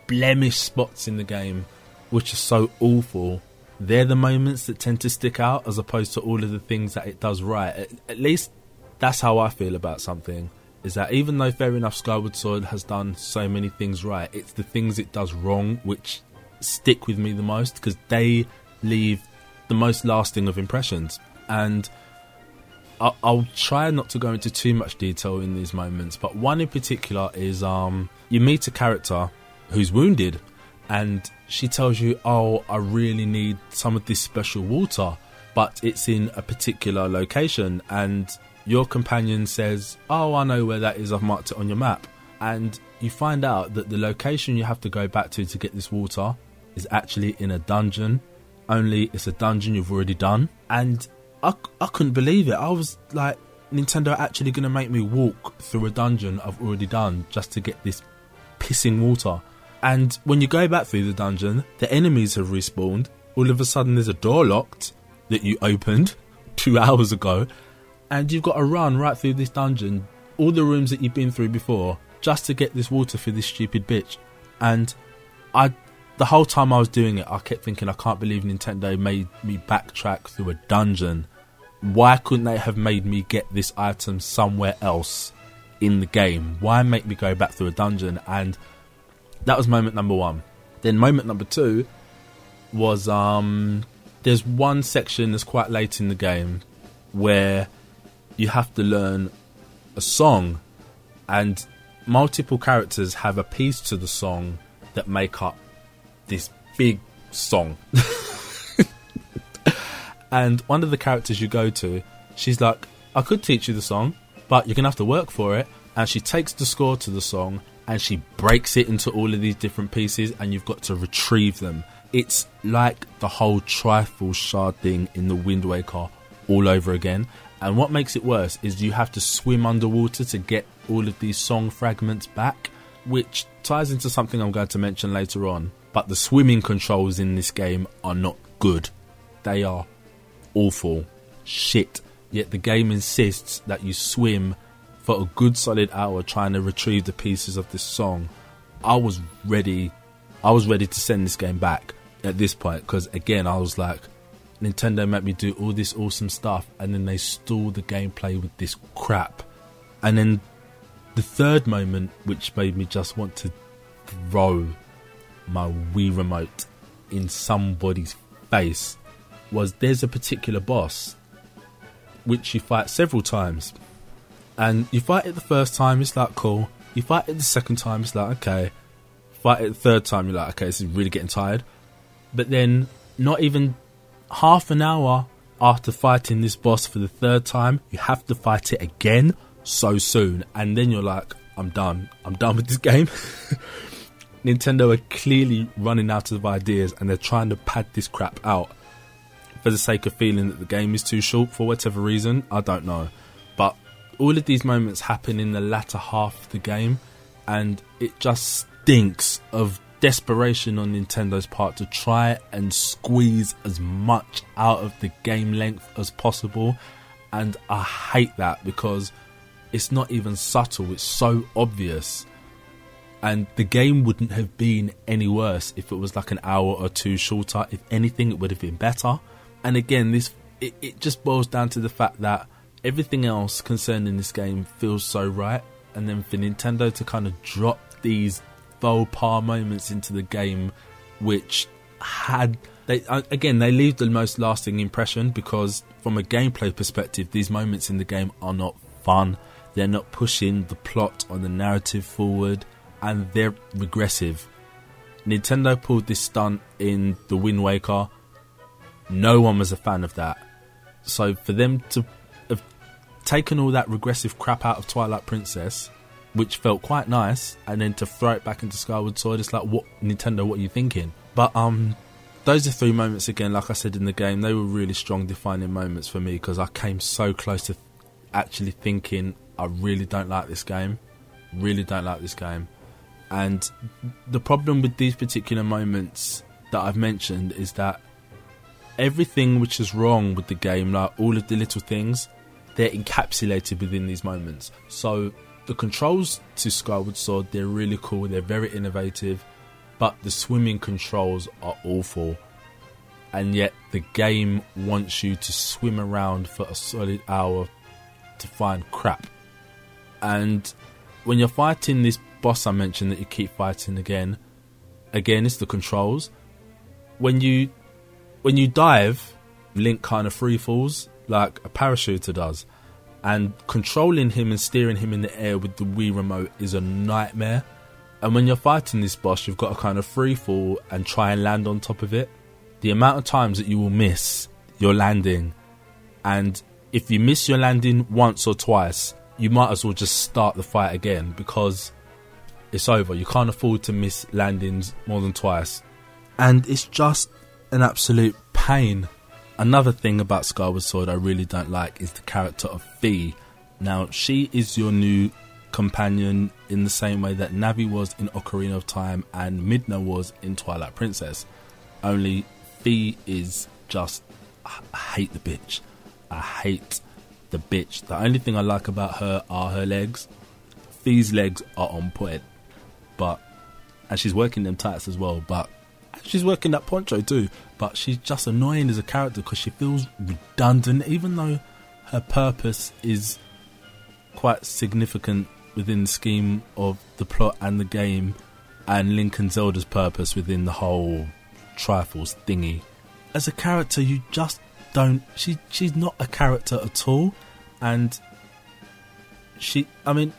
[SPEAKER 1] blemish spots in the game which are so awful, they're the moments that tend to stick out as opposed to all of the things that it does right. At, at least that's how I feel about something. Is that even though fair enough Skyward Sword has done so many things right, it's the things it does wrong which stick with me the most because they leave the most lasting of impressions. And I'll, I'll, try not to go into too much detail in these moments, but one in particular is um, you meet a character who's wounded and she tells you, Oh, I really need some of this special water, but it's in a particular location. And your companion says, Oh, I know where that is, I've marked it on your map. And you find out that the location you have to go back to to get this water is actually in a dungeon, only it's a dungeon you've already done. And I, I couldn't believe it. I was like, Nintendo actually going to make me walk through a dungeon I've already done just to get this pissing water. And when you go back through the dungeon, the enemies have respawned. All of a sudden, there's a door locked that you opened two hours ago, and you've got to run right through this dungeon, all the rooms that you've been through before, just to get this water for this stupid bitch. And I, the whole time I was doing it, I kept thinking, I can't believe Nintendo made me backtrack through a dungeon why couldn't they have made me get this item somewhere else in the game? Why make me go back through a dungeon? And that was moment number one. Then moment number two was um there's one section that's quite late in the game where you have to learn a song and multiple characters have a piece to the song that make up this big song. and one of the characters you go to, she's like, I could teach you the song, but you're to have to work for it. And she takes the score to the song and she breaks it into all of these different pieces, and you've got to retrieve them. It's like the whole Triforce shard thing in the Wind Waker all over again. And what makes it worse is you have to swim underwater to get all of these song fragments back, which ties into something I'm going to mention later on. But the swimming controls in this game are not good. They are awful. Shit. Yet the game insists that you swim for a good solid hour trying to retrieve the pieces of this song. I was ready. I was ready to send this game back at this point because again I was like, Nintendo made me do all this awesome stuff and then they stole the gameplay with this crap. And then the third moment, which made me just want to throw my Wii remote in somebody's face, was there's a particular boss which you fight several times. And you fight it the first time, it's like cool. You fight it the second time, it's like okay. Fight it the third time, you're like okay, this is really getting tired. But then, not even half an hour after fighting this boss for the third time, you have to fight it again so soon, and then you're like, I'm done. I'm done with this game. Nintendo are clearly running out of ideas and they're trying to pad this crap out for the sake of feeling that the game is too short for whatever reason. I don't know. All of these moments happen in the latter half of the game and it just stinks of desperation on Nintendo's part to try and squeeze as much out of the game length as possible. And I hate that because it's not even subtle, it's so obvious. And the game wouldn't have been any worse if it was like an hour or two shorter. If anything, it would have been better. And again, this it, it just boils down to the fact that everything else concerning this game feels so right. And then for Nintendo to kind of drop these faux pas moments into the game, which had they uh, again they leave the most lasting impression because from a gameplay perspective, these moments in the game are not fun. They're not pushing the plot or the narrative forward, and they're regressive. Nintendo pulled this stunt in the Wind Waker. No one was a fan of that. So for them to taken all that regressive crap out of Twilight Princess which felt quite nice, and then to throw it back into Skyward Sword, it's like, what Nintendo? What are you thinking? But um, those are three moments again. Like I said in the game, they were really strong defining moments for me because I came so close to actually thinking, I really don't like this game. Really don't like this game. And the problem with these particular moments that I've mentioned is that everything which is wrong with the game, like all of the little things, they're encapsulated within these moments. So the controls to Skyward Sword, they're really cool, they're very innovative, but the swimming controls are awful. And yet the game wants you to swim around for a solid hour to find crap. And when you're fighting this boss I mentioned that you keep fighting again, again it's the controls. When you when you dive, Link kind of free falls like a parachuter does and controlling him and steering him in the air with the Wii remote is a nightmare. And when you're fighting this boss, you've got to kind of free fall and try and land on top of it. The amount of times that you will miss your landing, and if you miss your landing once or twice, you might as well just start the fight again because it's over. You can't afford to miss landings more than twice. And it's just an absolute pain Another thing about Skyward Sword I really don't like is the character of Fi. Now, she is your new companion in the same way that Navi was in Ocarina of Time and Midna was in Twilight Princess. Only Fi is just. I hate the bitch. I hate the bitch. The only thing I like about her are her legs. Fi's legs are on point. But. And she's working them tights as well. But she's working that poncho too, but she's just annoying as a character because she feels redundant, even though her purpose is quite significant within the scheme of the plot and the game, and Link and Zelda's purpose within the whole Triforce thingy. As a character, you just don't. She she's not a character at all, and she. I mean,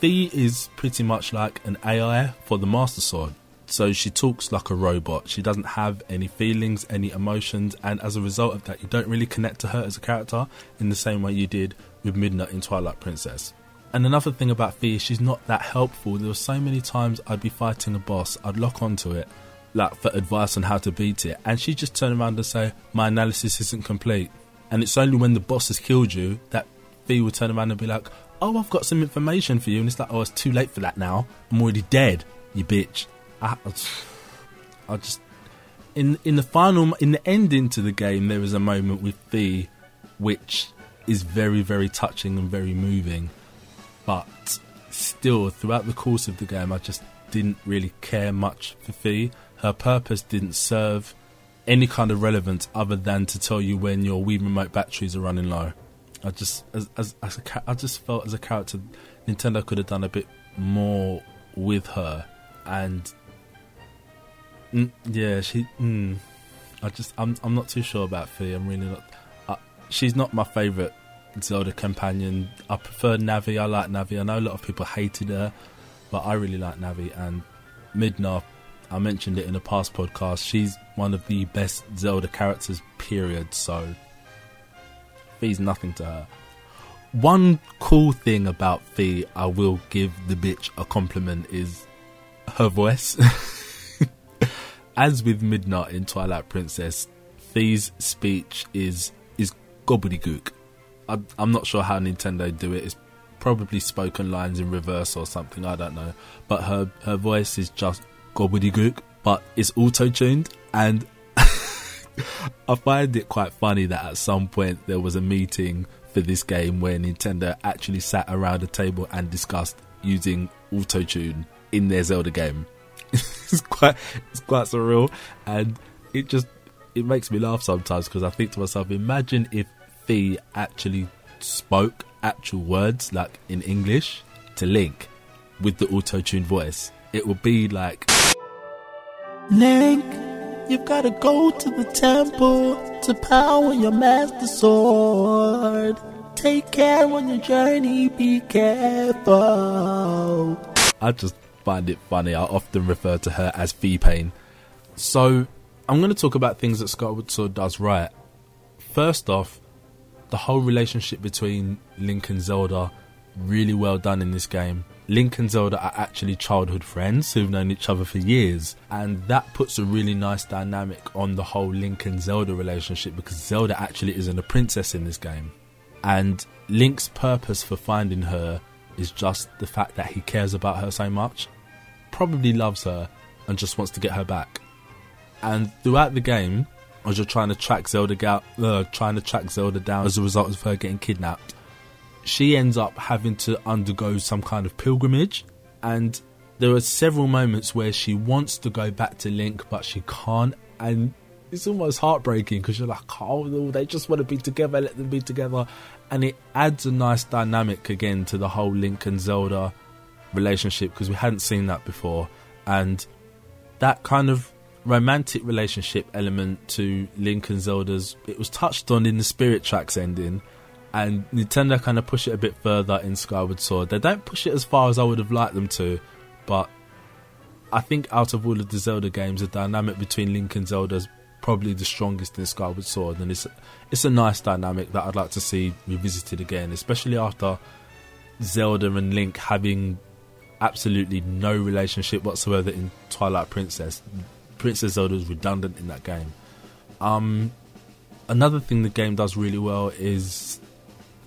[SPEAKER 1] Fi is pretty much like an AI for the Master Sword. So she talks like a robot. She doesn't have any feelings, any emotions, and as a result of that, you don't really connect to her as a character in the same way you did with Midna in Twilight Princess. And another thing about Fi is she's not that helpful. There were so many times I'd be fighting a boss, I'd lock onto it, like for advice on how to beat it, and she'd just turn around and say, My analysis isn't complete. And it's only when the boss has killed you that Fi would turn around and be like, Oh, I've got some information for you. And it's like, Oh, it's too late for that now. I'm already dead, you bitch. I, I just in in the final in the ending to the game there is a moment with Fi which is very very touching and very moving. But still throughout the course of the game I just didn't really care much for Fi her purpose didn't serve any kind of relevance other than to tell you when your Wii remote batteries are running low. I just as as, as a, I just felt as a character Nintendo could have done a bit more with her. And Mm, yeah, she. Mm, I just, I'm, I'm not too sure about Fi. I'm really not. Uh, she's not my favorite Zelda companion. I prefer Navi. I like Navi. I know a lot of people hated her, but I really like Navi. And Midna, I mentioned it in a past podcast. She's one of the best Zelda characters. Period. So Fi's nothing to her. One cool thing about Fi, I will give the bitch a compliment, is her voice. as with Midna in Twilight Princess, Fi's speech is is gobbledygook. I, I'm not sure how Nintendo do it. It's probably spoken lines in reverse or something. I don't know. But her her voice is just gobbledygook, but it's auto tuned, and I find it quite funny that at some point there was a meeting for this game where Nintendo actually sat around a table and discussed using auto tune in their Zelda game. it's quite it's quite surreal, and it just it makes me laugh sometimes because I think to myself, imagine if Fi actually spoke actual words like in English to Link with the auto tuned voice. It would be like
[SPEAKER 3] Link, you've gotta go to the temple to power your master sword. Take care on your journey, be careful.
[SPEAKER 1] I just find it funny. I often refer to her as Fee Pain. So I'm going to talk about things that Skyward Sword does right. First off, the whole relationship between Link and Zelda, really well done in this game. Link and Zelda are actually childhood friends who've known each other for years, and that puts a really nice dynamic on the whole Link and Zelda relationship because Zelda actually isn't a princess in this game. And Link's purpose for finding her is just the fact that he cares about her so much, probably loves her, and just wants to get her back. And throughout the game, as you're trying to track Zelda down, uh, trying to track Zelda down as a result of her getting kidnapped, she ends up having to undergo some kind of pilgrimage. And there are several moments where she wants to go back to Link, but she can't. And it's almost heartbreaking because you're like, oh, they just want to be together, let them be together. And it adds a nice dynamic again to the whole Link and Zelda relationship because we hadn't seen that before. And that kind of romantic relationship element to Link and Zelda's, it was touched on in the Spirit Tracks ending. And Nintendo kind of push it a bit further in Skyward Sword. They don't push it as far as I would have liked them to, but I think out of all of the Zelda games, the dynamic between Link and Zelda is probably the strongest in Skyward Sword, and it's it's a nice dynamic that I'd like to see revisited again, especially after Zelda and Link having absolutely no relationship whatsoever in Twilight Princess. Princess Zelda is redundant in that game. Um, another thing the game does really well is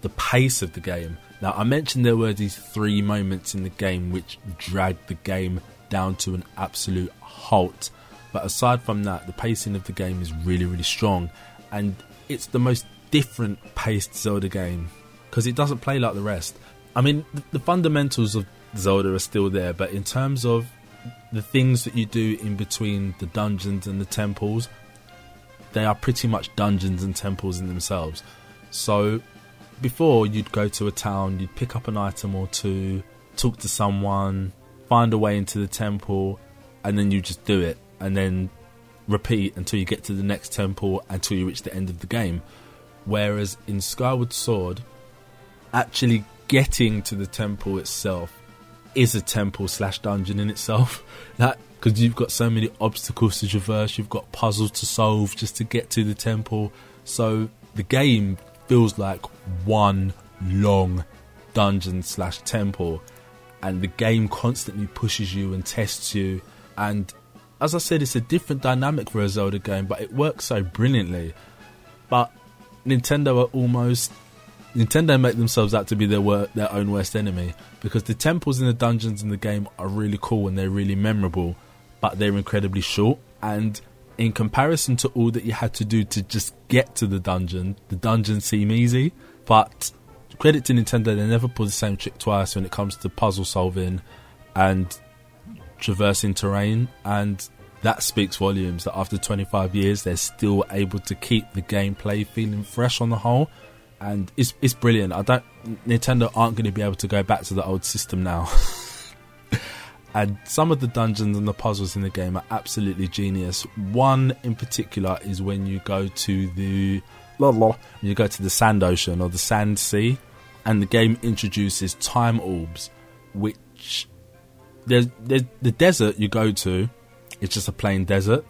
[SPEAKER 1] the pace of the game. Now, I mentioned there were these three moments in the game which dragged the game down to an absolute halt. But aside from that, the pacing of the game is really, really strong. And it's the most different paced Zelda game because it doesn't play like the rest. I mean, the fundamentals of Zelda are still there, but in terms of the things that you do in between the dungeons and the temples, they are pretty much dungeons and temples in themselves. So before you'd go to a town, you'd pick up an item or two, talk to someone, find a way into the temple, and then you just do it, and then repeat until you get to the next temple until you reach the end of the game. Whereas in Skyward Sword, actually getting to the temple itself is a temple slash dungeon in itself. That because you've got so many obstacles to traverse, you've got puzzles to solve just to get to the temple. So the game feels like one long dungeon slash temple, and the game constantly pushes you and tests you. And as I said, it's a different dynamic for a Zelda game, but it works so brilliantly. But Nintendo are almost Nintendo make themselves out to be their wor- their own worst enemy because the temples and the dungeons in the game are really cool and they're really memorable, but they're incredibly short. And in comparison to all that you had to do to just get to the dungeon, the dungeons seem easy. But credit to Nintendo, they never pull the same trick twice when it comes to puzzle solving and traversing terrain. And that speaks volumes that after 25 years, they're still able to keep the gameplay feeling fresh on the whole and it's it's brilliant. I don't Nintendo aren't going to be able to go back to the old system now. and some of the dungeons and the puzzles in the game are absolutely genius. One in particular is when you go to the la la you go to the sand ocean or the sand sea, and the game introduces time orbs, which there's, there's the desert you go to, it's just a plain desert,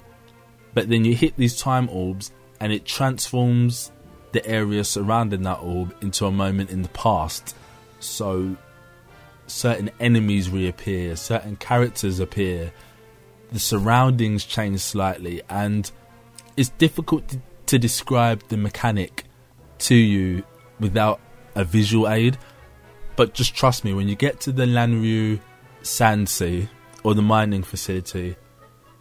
[SPEAKER 1] but then you hit these time orbs and it transforms the area surrounding that orb into a moment in the past. So certain enemies reappear, certain characters appear, the surroundings change slightly, and it's difficult to, to describe the mechanic to you without a visual aid. But just trust me, when you get to the Lanayru Sand Sea or the mining facility,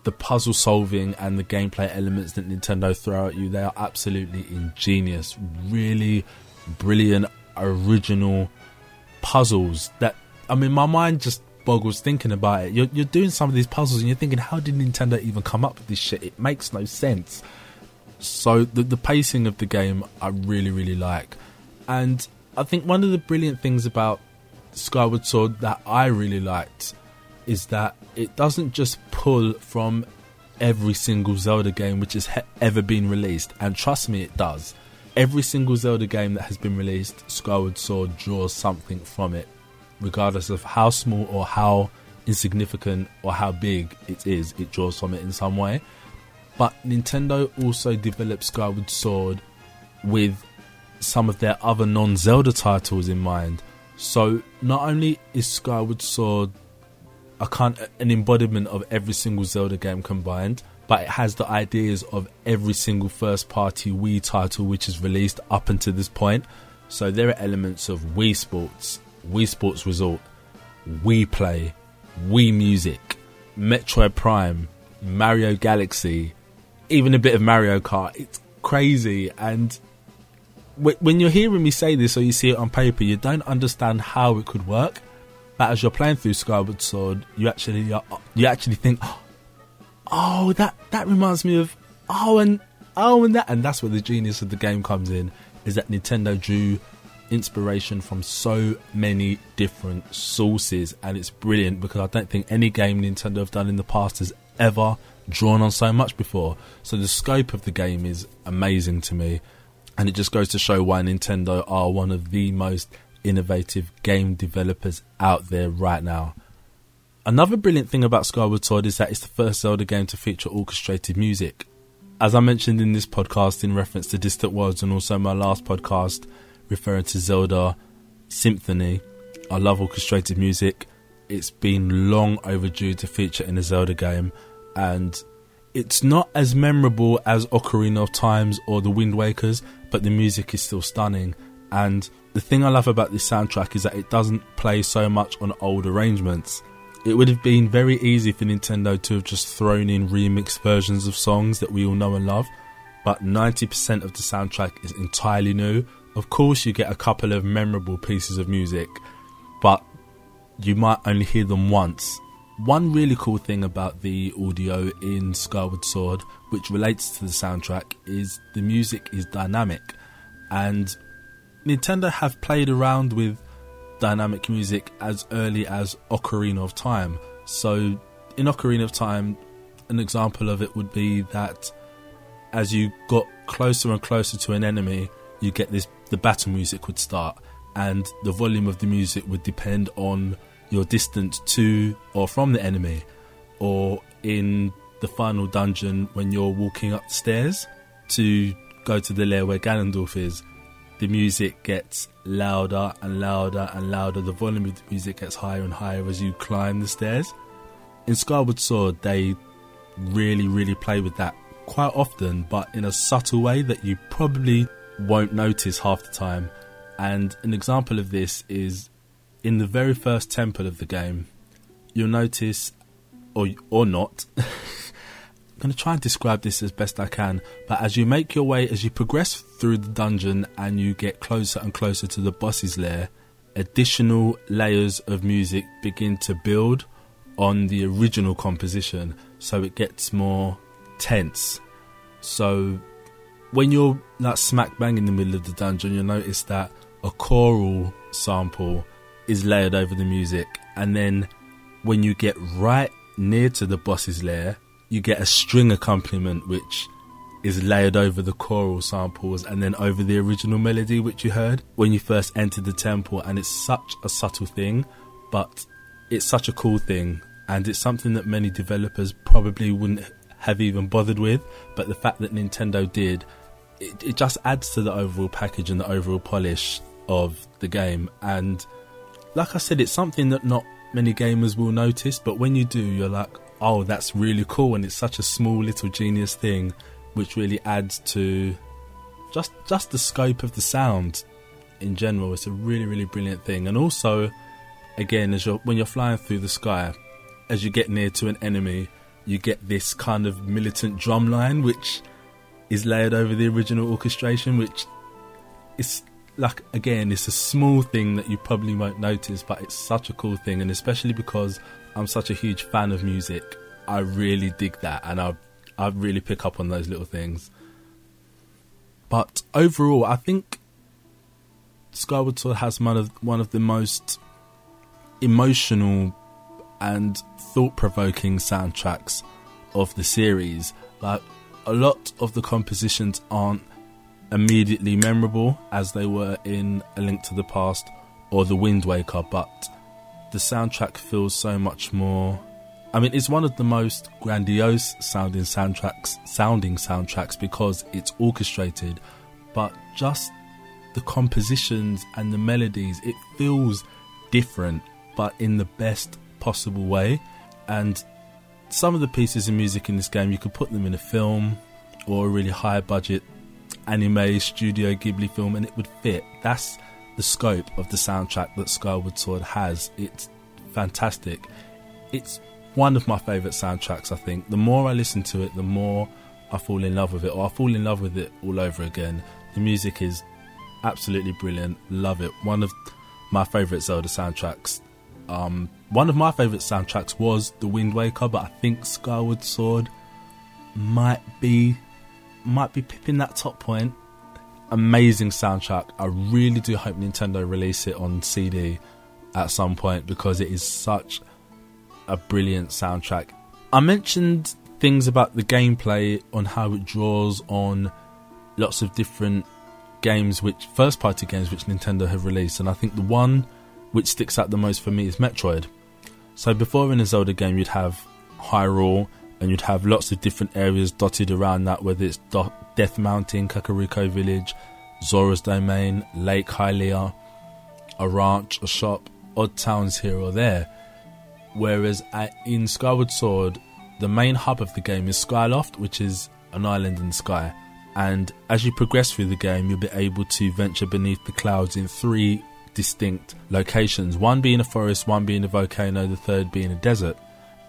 [SPEAKER 1] the puzzle solving and the gameplay elements that Nintendo throw at you, they are absolutely ingenious. Really brilliant, original puzzles that, I mean, my mind just boggles thinking about it. You're, you're doing some of these puzzles and you're thinking, how did Nintendo even come up with this shit? It makes no sense. So the, the pacing of the game, I really, really like. And I think one of the brilliant things about Skyward Sword that I really liked is that it doesn't just pull from every single Zelda game which has he- ever been released, and trust me, it does. Every single Zelda game that has been released, Skyward Sword draws something from it, regardless of how small or how insignificant or how big it is, it draws from it in some way. But Nintendo also developed Skyward Sword with some of their other non Zelda titles in mind. So not only is Skyward Sword a kind an embodiment of every single Zelda game combined, but it has the ideas of every single first party Wii title which is released up until this point. So there are elements of Wii Sports, Wii Sports Resort, Wii Play, Wii Music, Metroid Prime, Mario Galaxy, even a bit of Mario Kart. It's crazy and when you're hearing me say this or you see it on paper, you don't understand how it could work as you're playing through Skyward Sword, you actually you actually think, oh, that that reminds me of oh and oh and that, and that's where the genius of the game comes in. Is that Nintendo drew inspiration from so many different sources, and it's brilliant because I don't think any game Nintendo have done in the past has ever drawn on so much before. So the scope of the game is amazing to me, and it just goes to show why Nintendo are one of the most innovative game developers out there right now. Another brilliant thing about Skyward Sword is that it's the first Zelda game to feature orchestrated music. As I mentioned in this podcast in reference to Distant Worlds and also my last podcast referring to Zelda Symphony, I love orchestrated music. It's been long overdue to feature in a Zelda game and it's not as memorable as Ocarina of Times or The Wind Wakers, but the music is still stunning and the thing I love about this soundtrack is that it doesn't play so much on old arrangements. It would have been very easy for Nintendo to have just thrown in remixed versions of songs that we all know and love, but 90% of the soundtrack is entirely new. Of course, you get a couple of memorable pieces of music, but you might only hear them once one really cool thing about the audio in Skyward Sword, which relates to the soundtrack, is the music is dynamic. And Nintendo have played around with dynamic music as early as Ocarina of Time. So, in Ocarina of Time, an example of it would be that as you got closer and closer to an enemy, you get this the battle music would start, and the volume of the music would depend on your distance to or from the enemy, or in the final dungeon when you're walking upstairs to go to the lair where Ganondorf is, the music gets louder and louder and louder. The volume of the music gets higher and higher as you climb the stairs. In Skyward Sword, they really, really play with that quite often, but in a subtle way that you probably won't notice half the time. And an example of this is in the very first temple of the game, you'll notice, or or not. I'm going to try and describe this as best I can, but as you make your way, as you progress through the dungeon and you get closer and closer to the boss's lair, additional layers of music begin to build on the original composition, so it gets more tense. So when you're like smack bang in the middle of the dungeon, you'll notice that a choral sample is layered over the music, and then when you get right near to the boss's lair, you get a string accompaniment which is layered over the choral samples and then over the original melody which you heard when you first entered the temple. And it's such a subtle thing but it's such a cool thing. And it's something that many developers probably wouldn't have even bothered with. But the fact that Nintendo did it, it just adds to the overall package and the overall polish of the game. And like I said it's something that not many gamers will notice but when you do you're like oh, that's really cool, and it's such a small little genius thing, which really adds to just just the scope of the sound in general. It's a really really brilliant thing, and also, again, as you're when you're flying through the sky, as you get near to an enemy, you get this kind of militant drum line, which is layered over the original orchestration, which is like again, it's a small thing that you probably won't notice, but it's such a cool thing, and especially because I'm such a huge fan of music. I really dig that, and I I really pick up on those little things. But overall, I think Skyward Sword has one of one of the most emotional and thought-provoking soundtracks of the series. Like a lot of the compositions aren't immediately memorable as they were in A Link to the Past or The Wind Waker, but the soundtrack feels so much more. I mean, it's one of the most grandiose sounding soundtracks, sounding soundtracks because it's orchestrated, but just the compositions and the melodies, it feels different, but in the best possible way. And some of the pieces of music in this game, you could put them in a film or a really high budget anime Studio Ghibli film, and it would fit. That's the scope of the soundtrack that Skyward Sword has. It's fantastic. It's one of my favourite soundtracks, I think. The more I listen to it, the more I fall in love with it, or I fall in love with it all over again. The music is absolutely brilliant. Love it. One of my favourite Zelda soundtracks. Um, one of my favourite soundtracks was The Wind Waker, but I think Skyward Sword might be might be pipping that top point amazing soundtrack. I really do hope Nintendo release it on CD at some point because it is such a brilliant soundtrack. I mentioned things about the gameplay on how it draws on lots of different games which first party games which Nintendo have released and I think the one which sticks out the most for me is Metroid. So before in a Zelda game you'd have Hyrule and you'd have lots of different areas dotted around that whether it's Death Mountain, Kakariko Village, Zora's Domain, Lake Hylia, a ranch, a shop, odd towns here or there. Whereas at, in Skyward Sword, the main hub of the game is Skyloft, which is an island in the sky. And as you progress through the game, you'll be able to venture beneath the clouds in three distinct locations one being a forest, one being a volcano, the third being a desert.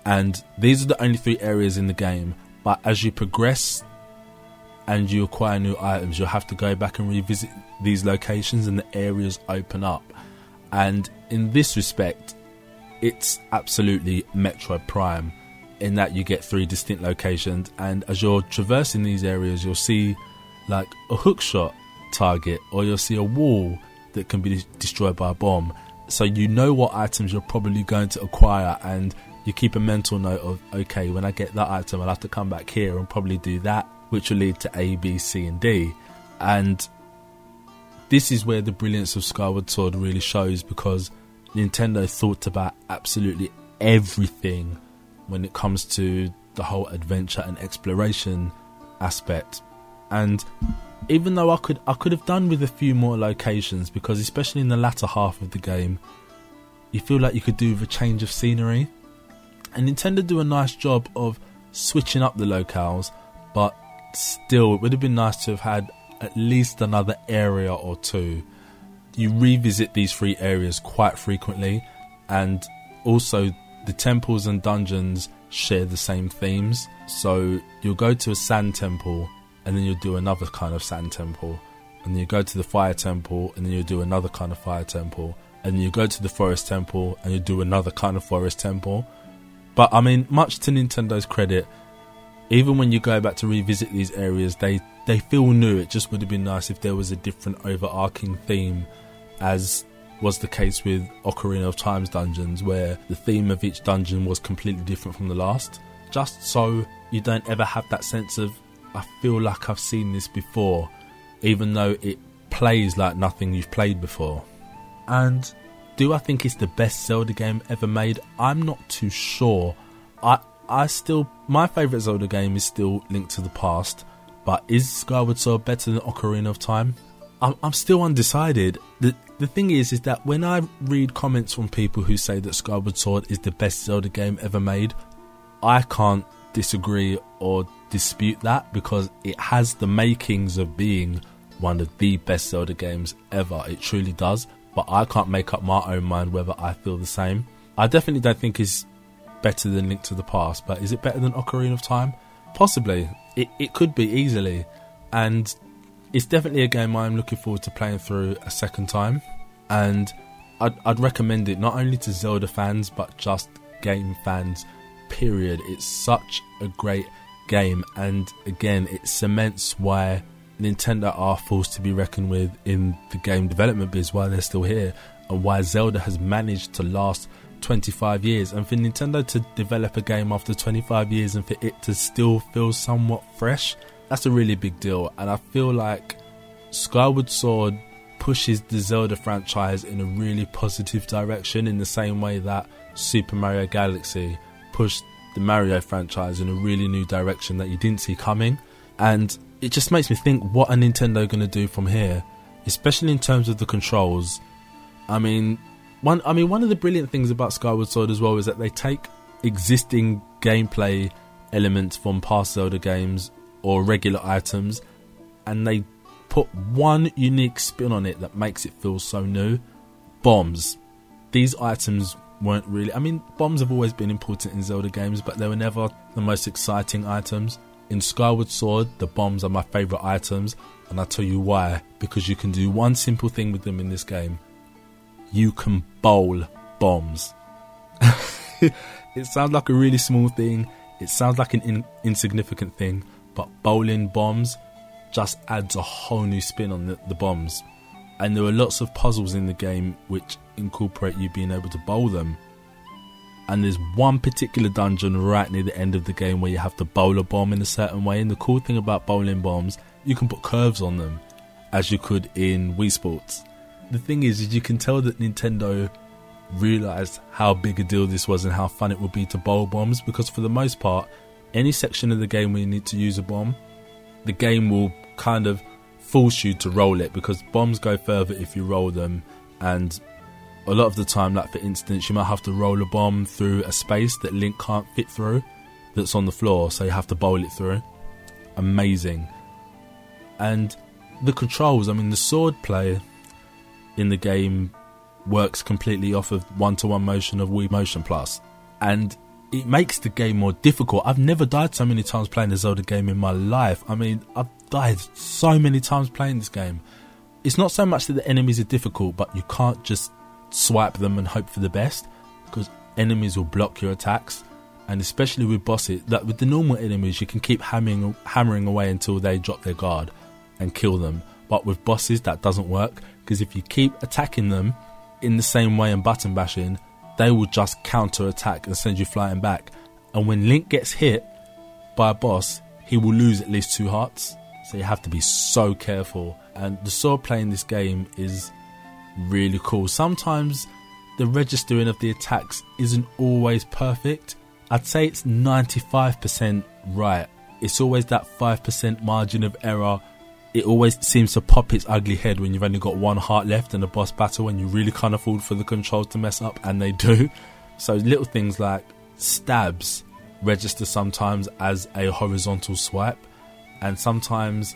[SPEAKER 1] And these are the only three areas in the game. But as you progress and you acquire new items, you'll have to go back and revisit these locations and the areas open up. And in this respect, it's absolutely Metroid Prime in that you get three distinct locations, and as you're traversing these areas, you'll see like a hookshot target, or you'll see a wall that can be destroyed by a bomb. So you know what items you're probably going to acquire, and you keep a mental note of okay, when I get that item, I'll have to come back here and probably do that, which will lead to A, B, C, and D. And this is where the brilliance of Skyward Sword really shows because Nintendo thought about absolutely everything when it comes to the whole adventure and exploration aspect. And even though I could I could have done with a few more locations because especially in the latter half of the game, you feel like you could do with a change of scenery. And Nintendo do a nice job of switching up the locales, but still it would have been nice to have had at least another area or two. You revisit these three areas quite frequently, and also the temples and dungeons share the same themes. So you'll go to a sand temple, and then you'll do another kind of sand temple, and then you go to the fire temple, and then you'll do another kind of fire temple, and then you go to the forest temple, and you do another kind of forest temple. But I mean, much to Nintendo's credit, even when you go back to revisit these areas, they they feel new. It just would have been nice if there was a different overarching theme, as was the case with Ocarina of Time's dungeons, where the theme of each dungeon was completely different from the last. Just so you don't ever have that sense of, I feel like I've seen this before, even though it plays like nothing you've played before. And do I think it's the best Zelda game ever made? I'm not too sure. I I still my favorite Zelda game is still Link to the Past, but is Skyward Sword better than Ocarina of Time? I'm, I'm still undecided. The the thing is, is that when I read comments from people who say that Skyward Sword is the best Zelda game ever made, I can't disagree or dispute that because it has the makings of being one of the best Zelda games ever. It truly does. But I can't make up my own mind whether I feel the same. I definitely don't think it's better than Link to the Past, but is it better than Ocarina of Time? Possibly. It, it could be easily. And it's definitely a game I'm looking forward to playing through a second time. And I'd, I'd recommend it not only to Zelda fans, but just game fans, period. It's such a great game. And again, it cements why Nintendo are forced to be reckoned with in the game development biz, why they're still here, and why Zelda has managed to last 25 years. And for Nintendo to develop a game after 25 years and for it to still feel somewhat fresh, that's a really big deal. And I feel like Skyward Sword pushes the Zelda franchise in a really positive direction in the same way that Super Mario Galaxy pushed the Mario franchise in a really new direction that you didn't see coming. And it just makes me think what are Nintendo going to do from here, especially in terms of the controls. I mean, one I mean one of the brilliant things about Skyward Sword as well is that they take existing gameplay elements from past Zelda games or regular items and they put one unique spin on it that makes it feel so new. Bombs. These items weren't really I mean bombs have always been important in Zelda games but they were never the most exciting items. In Skyward Sword, the bombs are my favourite items, and I'll tell you why. Because you can do one simple thing with them in this game you can bowl bombs. it sounds like a really small thing, it sounds like an in- insignificant thing, but bowling bombs just adds a whole new spin on the, the bombs. And there are lots of puzzles in the game which incorporate you being able to bowl them. And there's one particular dungeon right near the end of the game where you have to bowl a bomb in a certain way. And the cool thing about bowling bombs, you can put curves on them, as you could in Wii Sports the thing is, is you can tell that Nintendo realized how big a deal this was and how fun it would be to bowl bombs because for the most part, any section of the game where you need to use a bomb, the game will kind of force you to roll it because bombs go further if you roll them and a lot of the time like for instance you might have to roll a bomb through a space that Link can't fit through that's on the floor so you have to bowl it through. Amazing. And the controls, I mean the sword play in the game works completely off of one to one motion of Wii Motion Plus. And it makes the game more difficult. I've never died so many times playing a Zelda game in my life. I mean, I've died so many times playing this game. It's not so much that the enemies are difficult, but you can't just swipe them and hope for the best because enemies will block your attacks, and especially with bosses, that with the normal enemies, you can keep hammering hammering away until they drop their guard and kill them. But with bosses, that doesn't work because if you keep attacking them in the same way and button bashing, they will just counter attack and send you flying back. And when Link gets hit by a boss, he will lose at least two hearts. So you have to be so careful. And the sword play in this game is really cool. Sometimes the registering of the attacks isn't always perfect. I'd say it's 95% right. It's always that 5% margin of error. It always seems to pop its ugly head when you've only got one heart left in a boss battle and you really can't afford for the controls to mess up, and they do. So little things like stabs register sometimes as a horizontal swipe, and sometimes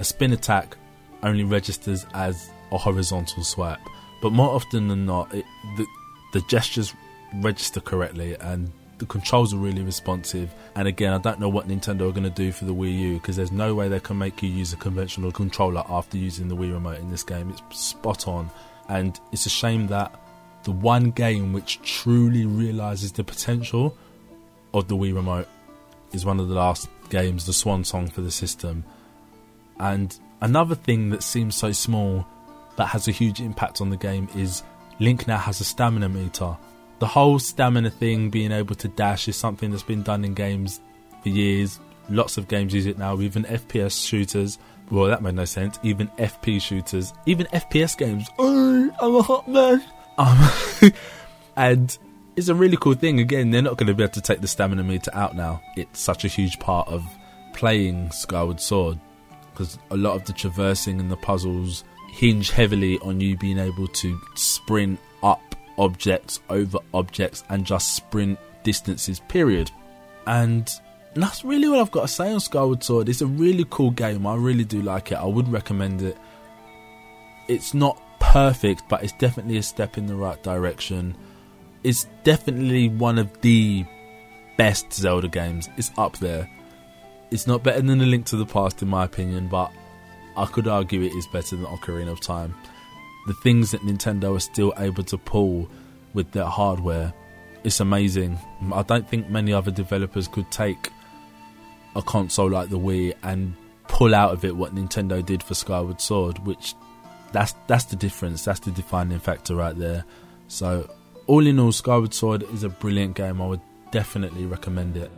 [SPEAKER 1] a spin attack only registers as a horizontal swipe. But more often than not, it, the, the gestures register correctly and the controls are really responsive. And again, I don't know what Nintendo are going to do for the Wii U because there's no way they can make you use a conventional controller after using the Wii remote in this game. It's spot on. And it's a shame that the one game which truly realizes the potential of the Wii remote is one of the last games, the swan song for the system. And another thing that seems so small that has a huge impact on the game is Link now has a stamina meter. The whole stamina thing, being able to dash, is something that's been done in games for years. Lots of games use it now, even FPS shooters. Well, that made no sense. Even FP shooters, even FPS games. Oh, I'm a hot man. Um, and it's a really cool thing. Again, they're not going to be able to take the stamina meter out now. It's such a huge part of playing Skyward Sword because a lot of the traversing and the puzzles hinge heavily on you being able to sprint up objects, over objects, and just sprint distances, period. And that's really all I've got to say on Skyward Sword. It's a really cool game. I really do like it. I would recommend it. It's not perfect, but it's definitely a step in the right direction. It's definitely one of the best Zelda games. It's up there. It's not better than A Link to the Past, in my opinion, but I could argue it is better than Ocarina of Time. The things that Nintendo are still able to pull with their hardware, it's amazing. I don't think many other developers could take a console like the Wii and pull out of it what Nintendo did for Skyward Sword, which that's that's the difference. That's the defining factor right there. So, all in all, Skyward Sword is a brilliant game. I would definitely recommend it.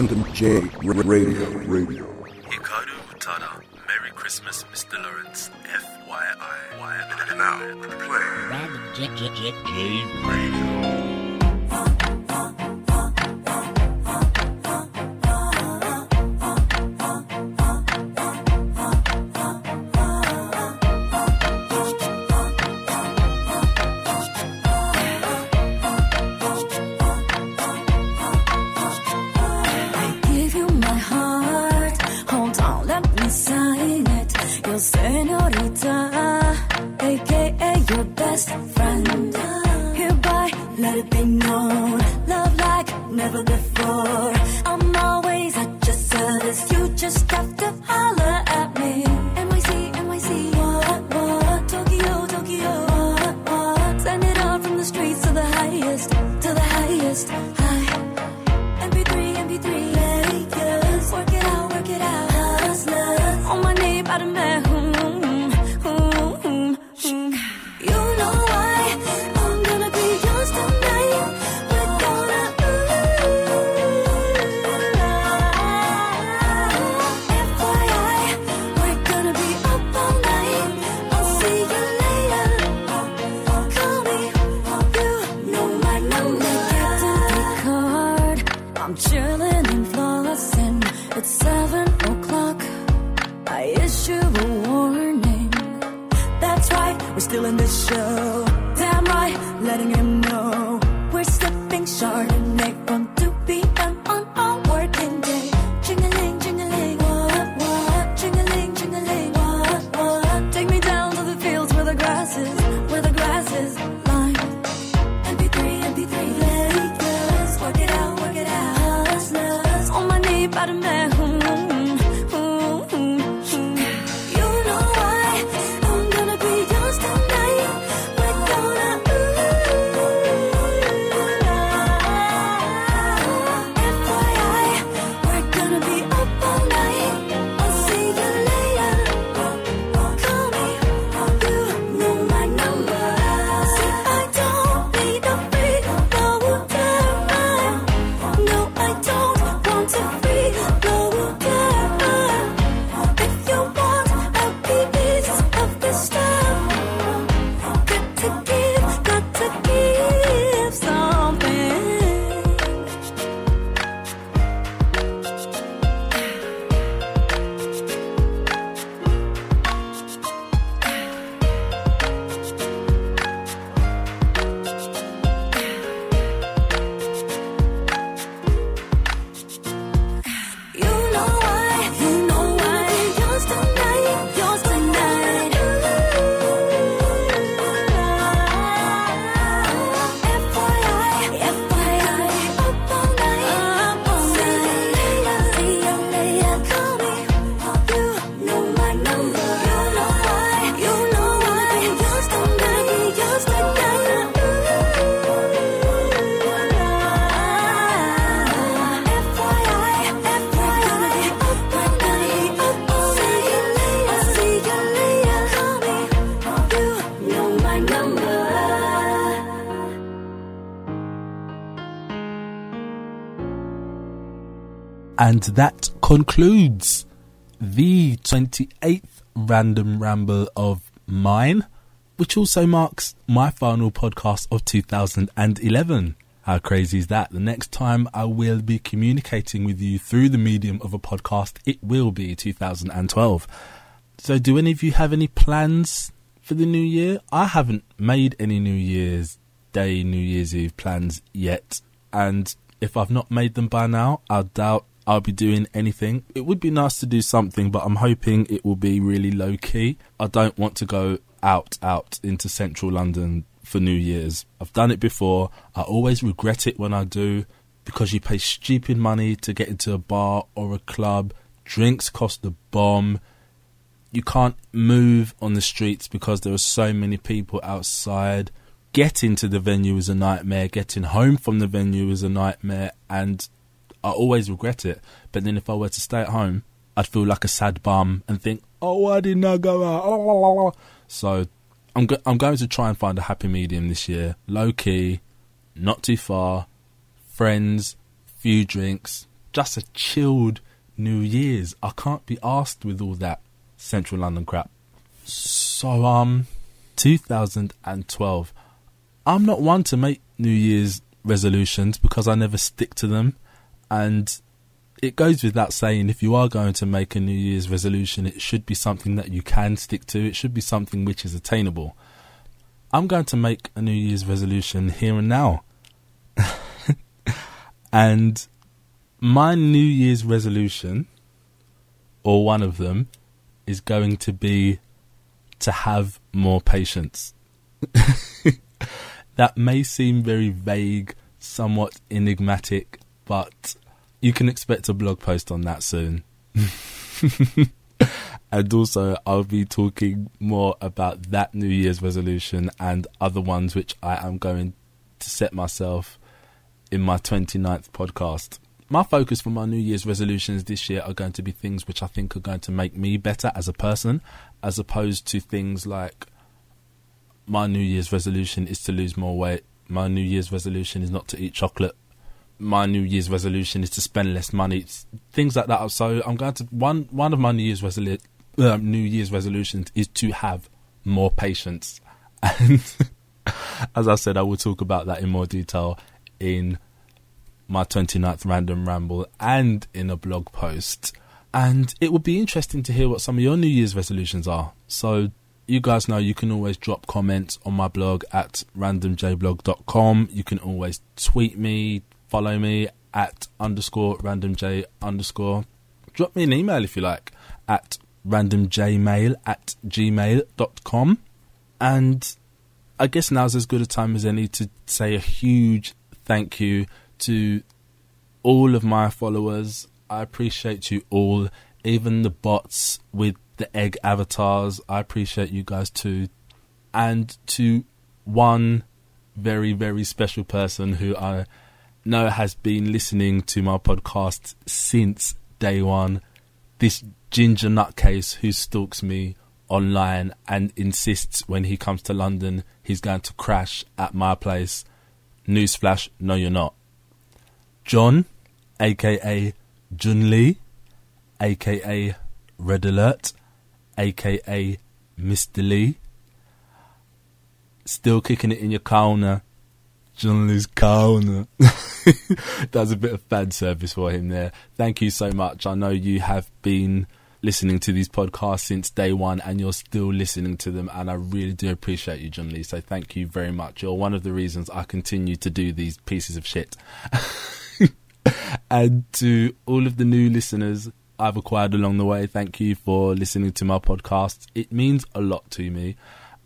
[SPEAKER 5] Random J Radio. Radio.
[SPEAKER 1] Hikaru Utada. Merry Christmas, Mr. Lawrence. FYI.
[SPEAKER 5] Now play.
[SPEAKER 4] Random J J J J
[SPEAKER 6] never before.
[SPEAKER 1] That concludes the 28th random ramble of mine, which also marks my final podcast of 2011. How crazy is that? The next time I will be communicating with you through the medium of a podcast, it will be 2012. So, do any of you have any plans for the new year? I haven't made any New Year's Day, New Year's Eve plans yet, and if I've not made them by now, I doubt I'll be doing anything. It would be nice to do something, but I'm hoping it will be really low key. I don't want to go out, out into central London for New Year's. I've done it before. I always regret it when I do because you pay stupid money to get into a bar or a club. Drinks cost a bomb. You can't move on the streets because there are so many people outside. Getting to the venue is a nightmare. Getting home from the venue is a nightmare. And I always regret it. But then if I were to stay at home, I'd feel like a sad bum and think, oh, why didn't I go out? So I'm, go- I'm going to try and find a happy medium this year. Low key, not too far, friends, few drinks, just a chilled New Year's. I can't be asked with all that Central London crap. So, um, 2012. I'm not one to make New Year's resolutions because I never stick to them. And it goes without saying if you are going to make a New Year's resolution, it should be something that you can stick to. It should be something which is attainable. I'm going to make a New Year's resolution here and now. and my New Year's resolution, or one of them, is going to be to have more patience. that may seem very vague, somewhat enigmatic, but you can expect a blog post on that soon. and also, I'll be talking more about that New Year's resolution and other ones which I am going to set myself in my 29th podcast. My focus for my New Year's resolutions this year are going to be things which I think are going to make me better as a person, as opposed to things like my New Year's resolution is to lose more weight. My New Year's resolution is not to eat chocolate. My New Year's resolution is to spend less money. Things like that. So I'm going to one one of my New Year's resolu- uh, New Year's resolutions is to have more patience. And as I said, I will talk about that in more detail in my 29th random ramble and in a blog post. And it would be interesting to hear what some of your New Year's resolutions are. So you guys know you can always drop comments on my blog at randomjblog.com. You can always tweet me, follow me at underscore randomj underscore. Drop me an email if you like at randomjmail at gmail.com. And I guess now's as good a time as any to say a huge thank you to all of my followers I appreciate you all, even the bots with the egg avatars. I appreciate you guys too. And to one very, very special person who I know has been listening to my podcast since day one, this ginger nutcase who stalks me online and insists when he comes to London he's going to crash at my place. Newsflash, no, you're not. John, aka Jun Lee, aka Red Alert, aka Mr. Lee. Still kicking it in your corner. Lee's corner. That's a bit of fan service for him there. Thank you so much. I know you have been listening to these podcasts since day one and you're still listening to them and I really do appreciate you John Lee so thank you very much you're one of the reasons I continue to do these pieces of shit and to all of the new listeners I've acquired along the way thank you for listening to my podcasts it means a lot to me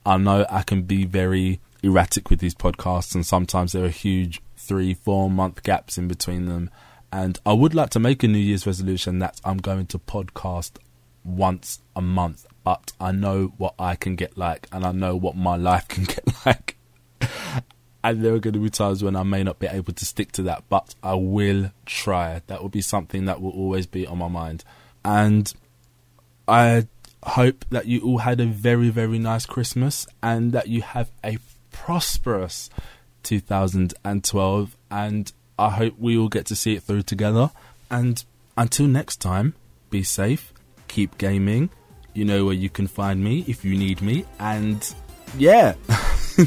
[SPEAKER 1] I know I can be very erratic with these podcasts and sometimes there are huge three four month gaps in between them and I would like to make a New Year's resolution that I'm going to podcast once a month, but I know what I can get like, and I know what my life can get like. and there are going to be times when I may not be able to stick to that, but I will try. That will be something that will always be on my mind. And I hope that you all had a very, very nice Christmas and that you have a prosperous 2012. And I hope we all get to see it through together. And until next time, be safe, keep gaming. You know where you can find me if you need me. And yeah.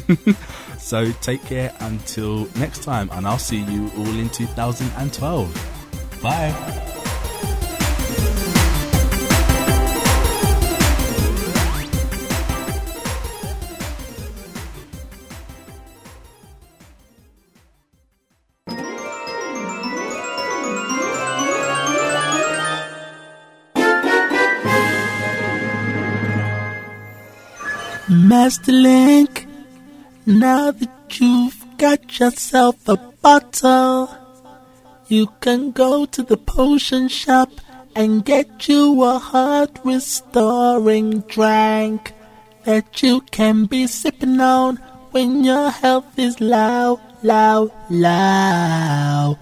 [SPEAKER 1] so take care until next time. And I'll see you all in 2012. Bye.
[SPEAKER 3] Master Link, now that you've got yourself a bottle, you can go to the potion shop and get you a heart restoring drink that you can be sipping on when your health is low, low, low.